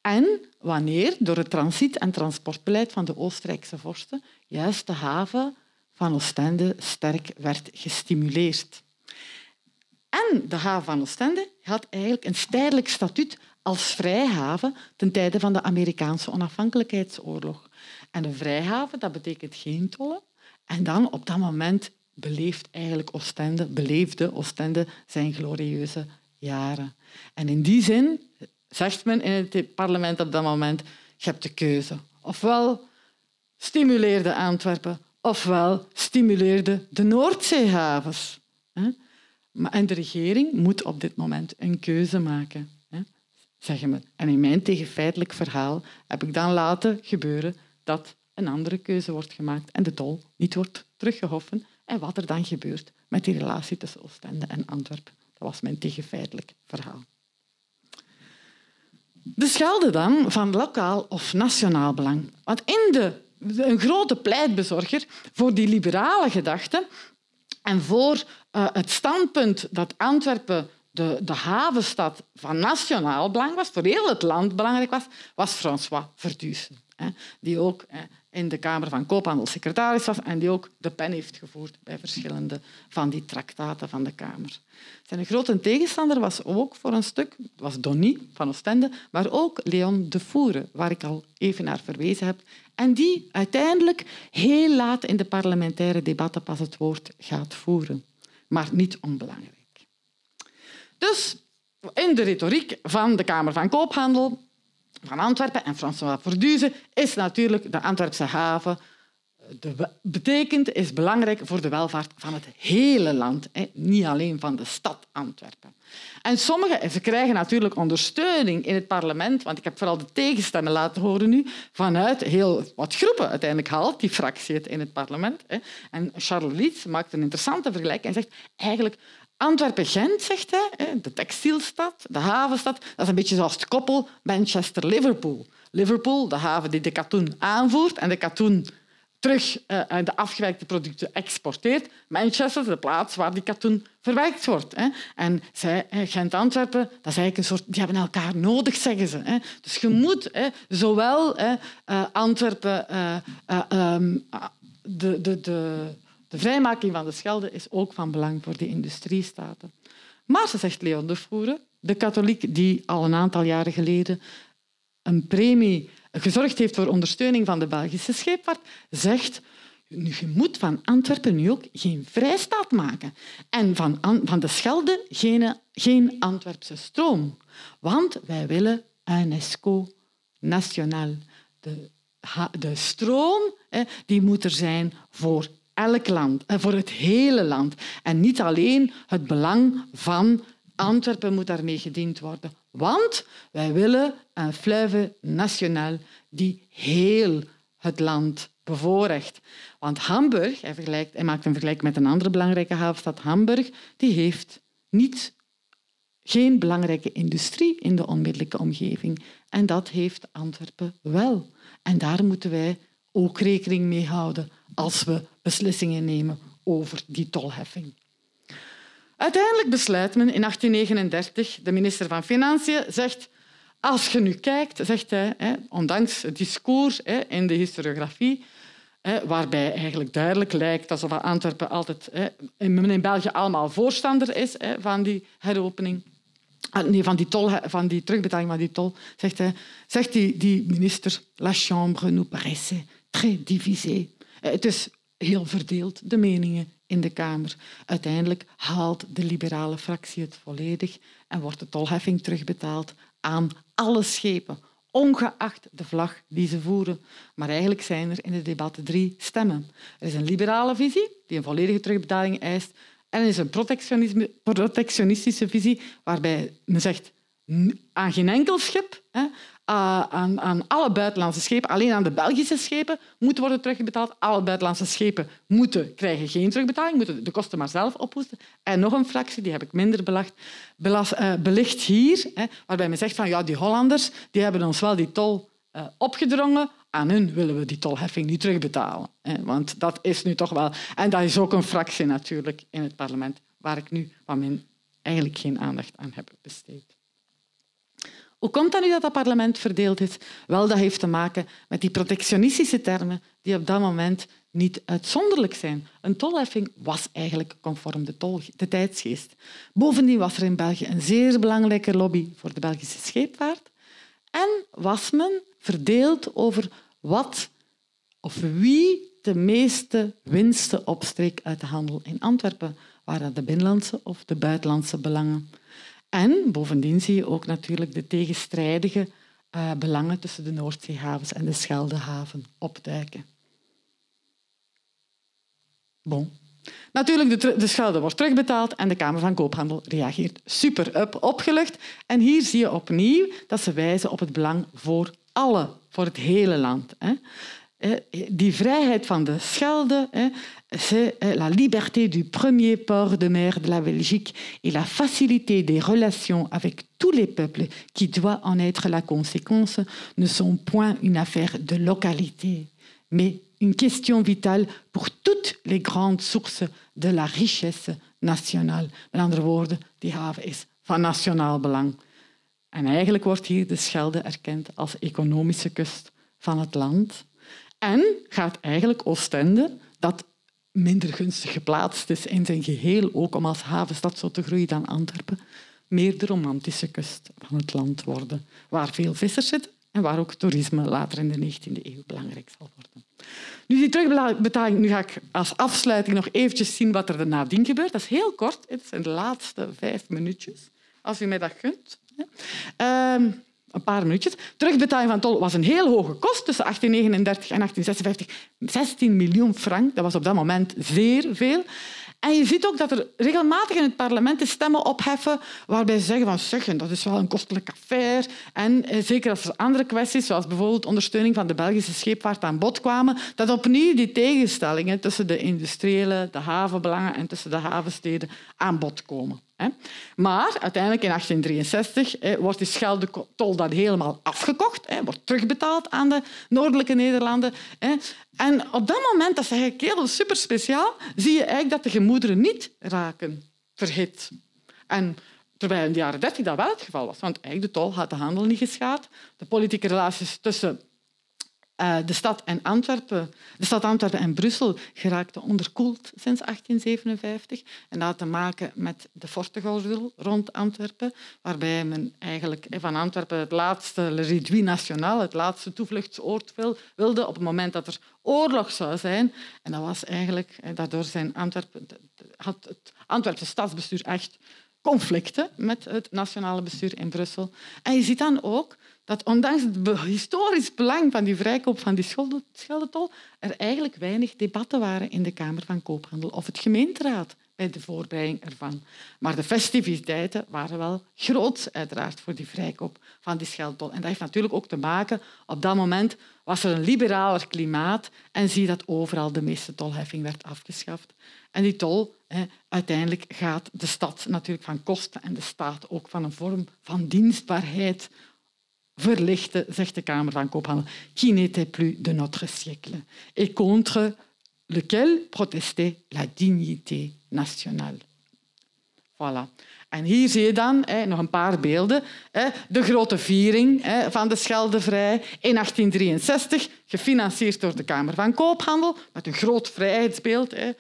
En wanneer door het transit- en transportbeleid van de Oostenrijkse vorsten juist de haven van Oostende sterk werd gestimuleerd. En de haven van Oostende had eigenlijk een tijdelijk statuut als vrijhaven ten tijde van de Amerikaanse onafhankelijkheidsoorlog. En een vrijhaven, dat betekent geen tollen. En dan op dat moment beleeft eigenlijk Oostende, beleefde Oostende zijn glorieuze jaren. En in die zin zegt men in het parlement op dat moment, je hebt de keuze. Ofwel stimuleerde Antwerpen, ofwel stimuleerde de Noordzeehavens. En de regering moet op dit moment een keuze maken zeggen me. En in mijn tegenfeitelijk verhaal heb ik dan laten gebeuren dat een andere keuze wordt gemaakt en de tol niet wordt teruggehoffen. En wat er dan gebeurt met die relatie tussen Oostende en Antwerpen. Dat was mijn tegenfeitelijk verhaal. De Schelde dan van lokaal of nationaal belang. Want in de, een grote pleitbezorger voor die liberale gedachte en voor uh, het standpunt dat Antwerpen de, de havenstad van nationaal belang was, voor heel het land belangrijk was, was François Verdusen. Die ook in de Kamer van Koophandel secretaris was en die ook de pen heeft gevoerd bij verschillende van die traktaten van de Kamer. Zijn grote tegenstander was ook voor een stuk, was Donny van Oostende, maar ook Leon de Voere, waar ik al even naar verwezen heb, en die uiteindelijk heel laat in de parlementaire debatten pas het woord gaat voeren. Maar niet onbelangrijk. Dus in de retoriek van de Kamer van Koophandel van Antwerpen en François Verduze is natuurlijk de Antwerpse haven de, betekent, is belangrijk voor de welvaart van het hele land, hè, niet alleen van de stad Antwerpen. En sommigen, ze krijgen natuurlijk ondersteuning in het parlement, want ik heb vooral de tegenstemmen laten horen nu, vanuit heel wat groepen. Uiteindelijk haalt die fractie het in het parlement. Hè. En Charles Lietz maakt een interessante vergelijking en zegt eigenlijk Antwerpen-Gent, zegt hij, de textielstad, de havenstad, dat is een beetje zoals het koppel Manchester-Liverpool. Liverpool, de haven die de katoen aanvoert en de katoen terug uh, de afgewerkte producten exporteert. Manchester, de plaats waar die katoen verwerkt wordt. Hè. En zij, Gent-Antwerpen, dat is eigenlijk een soort... Die hebben elkaar nodig, zeggen ze. Hè. Dus je moet hè, zowel hè, uh, Antwerpen... Uh, um, de, de, de, de vrijmaking van de Schelde is ook van belang voor de industriestaten. Maar, ze zegt Leon de Voeren, de katholiek die al een aantal jaren geleden een premie gezorgd heeft voor ondersteuning van de Belgische scheepvaart, zegt je moet van Antwerpen nu ook geen vrijstaat maken. En van, van de Schelde geen, geen Antwerpse stroom. Want wij willen UNESCO nationaal. De, de stroom die moet er zijn voor elk land, voor het hele land. En niet alleen het belang van Antwerpen moet daarmee gediend worden. Want wij willen een fleuve nationaal die heel het land bevoorrecht. Want Hamburg, hij, vergelijkt, hij maakt een vergelijking met een andere belangrijke havenstad, Hamburg, die heeft niet, geen belangrijke industrie in de onmiddellijke omgeving. En dat heeft Antwerpen wel. En daar moeten wij ook rekening mee houden als we beslissingen nemen over die tolheffing. Uiteindelijk besluit men in 1839, de minister van Financiën zegt als je nu kijkt, zegt hij, ondanks het discours in de historiografie, waarbij eigenlijk duidelijk lijkt alsof Antwerpen altijd in België allemaal voorstander is van die heropening, ah, nee, van die, tol, van die terugbetaling van die tol, zegt, hij, zegt die, die minister, la chambre nous paraissait très divisée. Het is heel verdeeld, de meningen in de Kamer. Uiteindelijk haalt de liberale fractie het volledig en wordt de tolheffing terugbetaald aan alle schepen, ongeacht de vlag die ze voeren. Maar eigenlijk zijn er in het debat drie stemmen. Er is een liberale visie, die een volledige terugbetaling eist, en er is een protectionistische visie, waarbij men zegt aan geen enkel schip, uh, aan, aan, alle buitenlandse schepen, alleen aan de Belgische schepen, moet worden terugbetaald. Alle buitenlandse schepen moeten, krijgen geen terugbetaling, moeten de kosten maar zelf ophoesten. En nog een fractie, die heb ik minder belacht, uh, belicht hier, hè, waarbij men zegt van ja, die Hollanders die hebben ons wel die tol uh, opgedrongen, aan hun willen we die tolheffing niet terugbetalen. Hè, want dat is nu toch wel... En dat is ook een fractie natuurlijk in het parlement, waar ik nu van min eigenlijk geen aandacht aan heb besteed. Hoe komt dat nu dat dat parlement verdeeld is? Wel, dat heeft te maken met die protectionistische termen die op dat moment niet uitzonderlijk zijn. Een tolheffing was eigenlijk conform de, tol, de tijdsgeest. Bovendien was er in België een zeer belangrijke lobby voor de Belgische scheepvaart. En was men verdeeld over wat of wie de meeste winsten opstreek uit de handel in Antwerpen. Waren dat de binnenlandse of de buitenlandse belangen? En bovendien zie je ook natuurlijk de tegenstrijdige uh, belangen tussen de Noordzeehavens en de Scheldehaven opduiken. Bon. Natuurlijk, de, de schelde wordt terugbetaald en de Kamer van Koophandel reageert super up, opgelucht. En hier zie je opnieuw dat ze wijzen op het belang voor alle, voor het hele land. Hè. Die vrijheid van de schelde c'est la liberté du premier port de mer de la Belgique et la facilité des relations avec tous les peuples qui doit en être la conséquence ne sont point une affaire de localité, mais une question vitale pour toutes les grandes sources de la richesse nationale. Met andere woorden, die haven is van nationaal belang. En eigenlijk wordt hier de Schelde erkend als economische kust van het land. En gaat eigenlijk Oostende, dat minder gunstig geplaatst is in zijn geheel, ook om als havenstad zo te groeien dan Antwerpen, meer de romantische kust van het land worden, waar veel vissers zitten en waar ook toerisme later in de 19e eeuw belangrijk zal worden. Nu, die terugbetaling, nu ga ik als afsluiting nog eventjes zien wat er nadien gebeurt. Dat is heel kort, het zijn de laatste vijf minuutjes, als u mij dat gunt. Een paar minuutjes. Terugbetaling van tol was een heel hoge kost tussen 1839 en 1856. 16 miljoen frank, dat was op dat moment zeer veel. En je ziet ook dat er regelmatig in het parlement de stemmen opheffen waarbij ze zeggen van zeggen, dat is wel een kostelijke affaire. En eh, zeker als er andere kwesties, zoals bijvoorbeeld ondersteuning van de Belgische scheepvaart aan bod kwamen, dat opnieuw die tegenstellingen tussen de industriële, de havenbelangen en tussen de havensteden aan bod komen. Maar uiteindelijk in 1863 wordt die Scheldetol dan helemaal afgekocht, wordt terugbetaald aan de noordelijke Nederlanden. En op dat moment, dat is eigenlijk heel super speciaal, zie je eigenlijk dat de gemoederen niet raken verhit. En terwijl in de jaren 30 dat wel het geval was, want eigenlijk de tol had de handel niet geschaad. De politieke relaties tussen uh, de, stad en Antwerpen, de stad Antwerpen en Brussel geraakten onderkoeld sinds 1857. En dat had te maken met de Fortegordel rond Antwerpen, waarbij men eigenlijk van Antwerpen het laatste Le Réduit National, het laatste toevluchtsoord wilde op het moment dat er oorlog zou zijn. En dat was eigenlijk, daardoor zijn Antwerpen, had het Antwerpse stadsbestuur echt conflicten met het nationale bestuur in Brussel. En je ziet dan ook dat ondanks het historisch belang van die vrijkoop van die scheldetol, er eigenlijk weinig debatten waren in de Kamer van Koophandel of het gemeenteraad bij de voorbereiding ervan. Maar de festiviteiten waren wel groot, uiteraard, voor die vrijkoop van die scheldtol. En dat heeft natuurlijk ook te maken, op dat moment was er een liberaler klimaat en zie dat overal de meeste tolheffing werd afgeschaft. En die tol, uiteindelijk gaat de stad natuurlijk van kosten en de staat ook van een vorm van dienstbaarheid verlichten, zegt de Kamer van Koophandel, qui n'était plus de notre siècle, et contre lequel protestait la dignité nationale. Voilà. En hier zie je dan nog een paar beelden. De grote viering van de Scheldevrij in 1863, gefinancierd door de Kamer van Koophandel, met een groot vrijheidsbeeld, hè,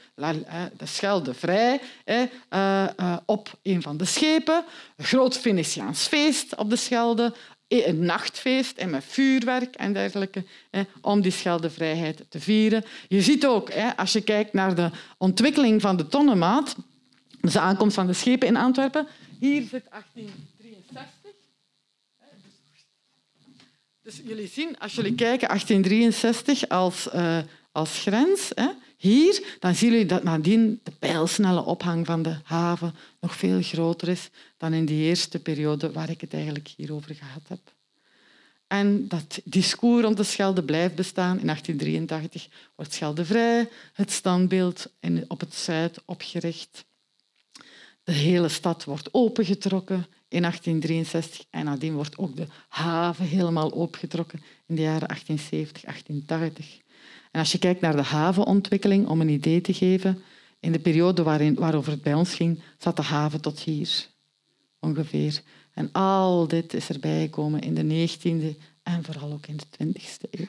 de Scheldevrij, hè, uh, uh, op een van de schepen. Een groot Venetiaans feest op de Schelde, een nachtfeest en met vuurwerk en dergelijke, hè, om die Scheldevrijheid te vieren. Je ziet ook, hè, als je kijkt naar de ontwikkeling van de tonnenmaat, dus de aankomst van de schepen in Antwerpen, hier zit 1863. Dus jullie zien, als jullie kijken, 1863 als, uh, als grens, hè, hier, dan zien jullie dat nadien de pijlsnelle ophang van de haven nog veel groter is dan in die eerste periode waar ik het eigenlijk hierover gehad heb. En dat discours rond de Schelde blijft bestaan. In 1883 wordt Schelde vrij, het standbeeld op het zuid opgericht. De hele stad wordt opengetrokken in 1863 en nadien wordt ook de haven helemaal opengetrokken in de jaren 1870, 1880. En als je kijkt naar de havenontwikkeling, om een idee te geven, in de periode waarin, waarover het bij ons ging, zat de haven tot hier ongeveer. En al dit is erbij gekomen in de 19e en vooral ook in de 20e eeuw.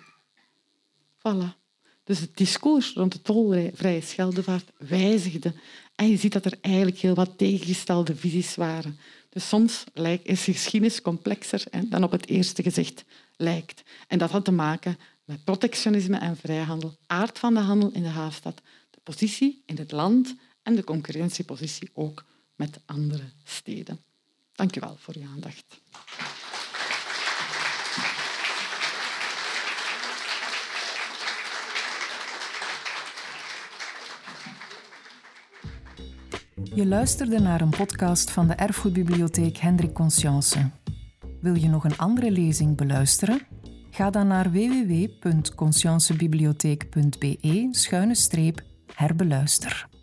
Voilà. Dus het discours rond de tolvrije Scheldevaart wijzigde. En je ziet dat er eigenlijk heel wat tegengestelde visies waren. Dus soms is geschiedenis complexer dan op het eerste gezicht lijkt. En dat had te maken met protectionisme en vrijhandel, aard van de handel in de havenstad, de positie in het land en de concurrentiepositie ook met andere steden. Dank u wel voor uw aandacht. Je luisterde naar een podcast van de Erfgoedbibliotheek Hendrik Conscience. Wil je nog een andere lezing beluisteren? Ga dan naar www.consciencebibliotheek.be-herbeluister.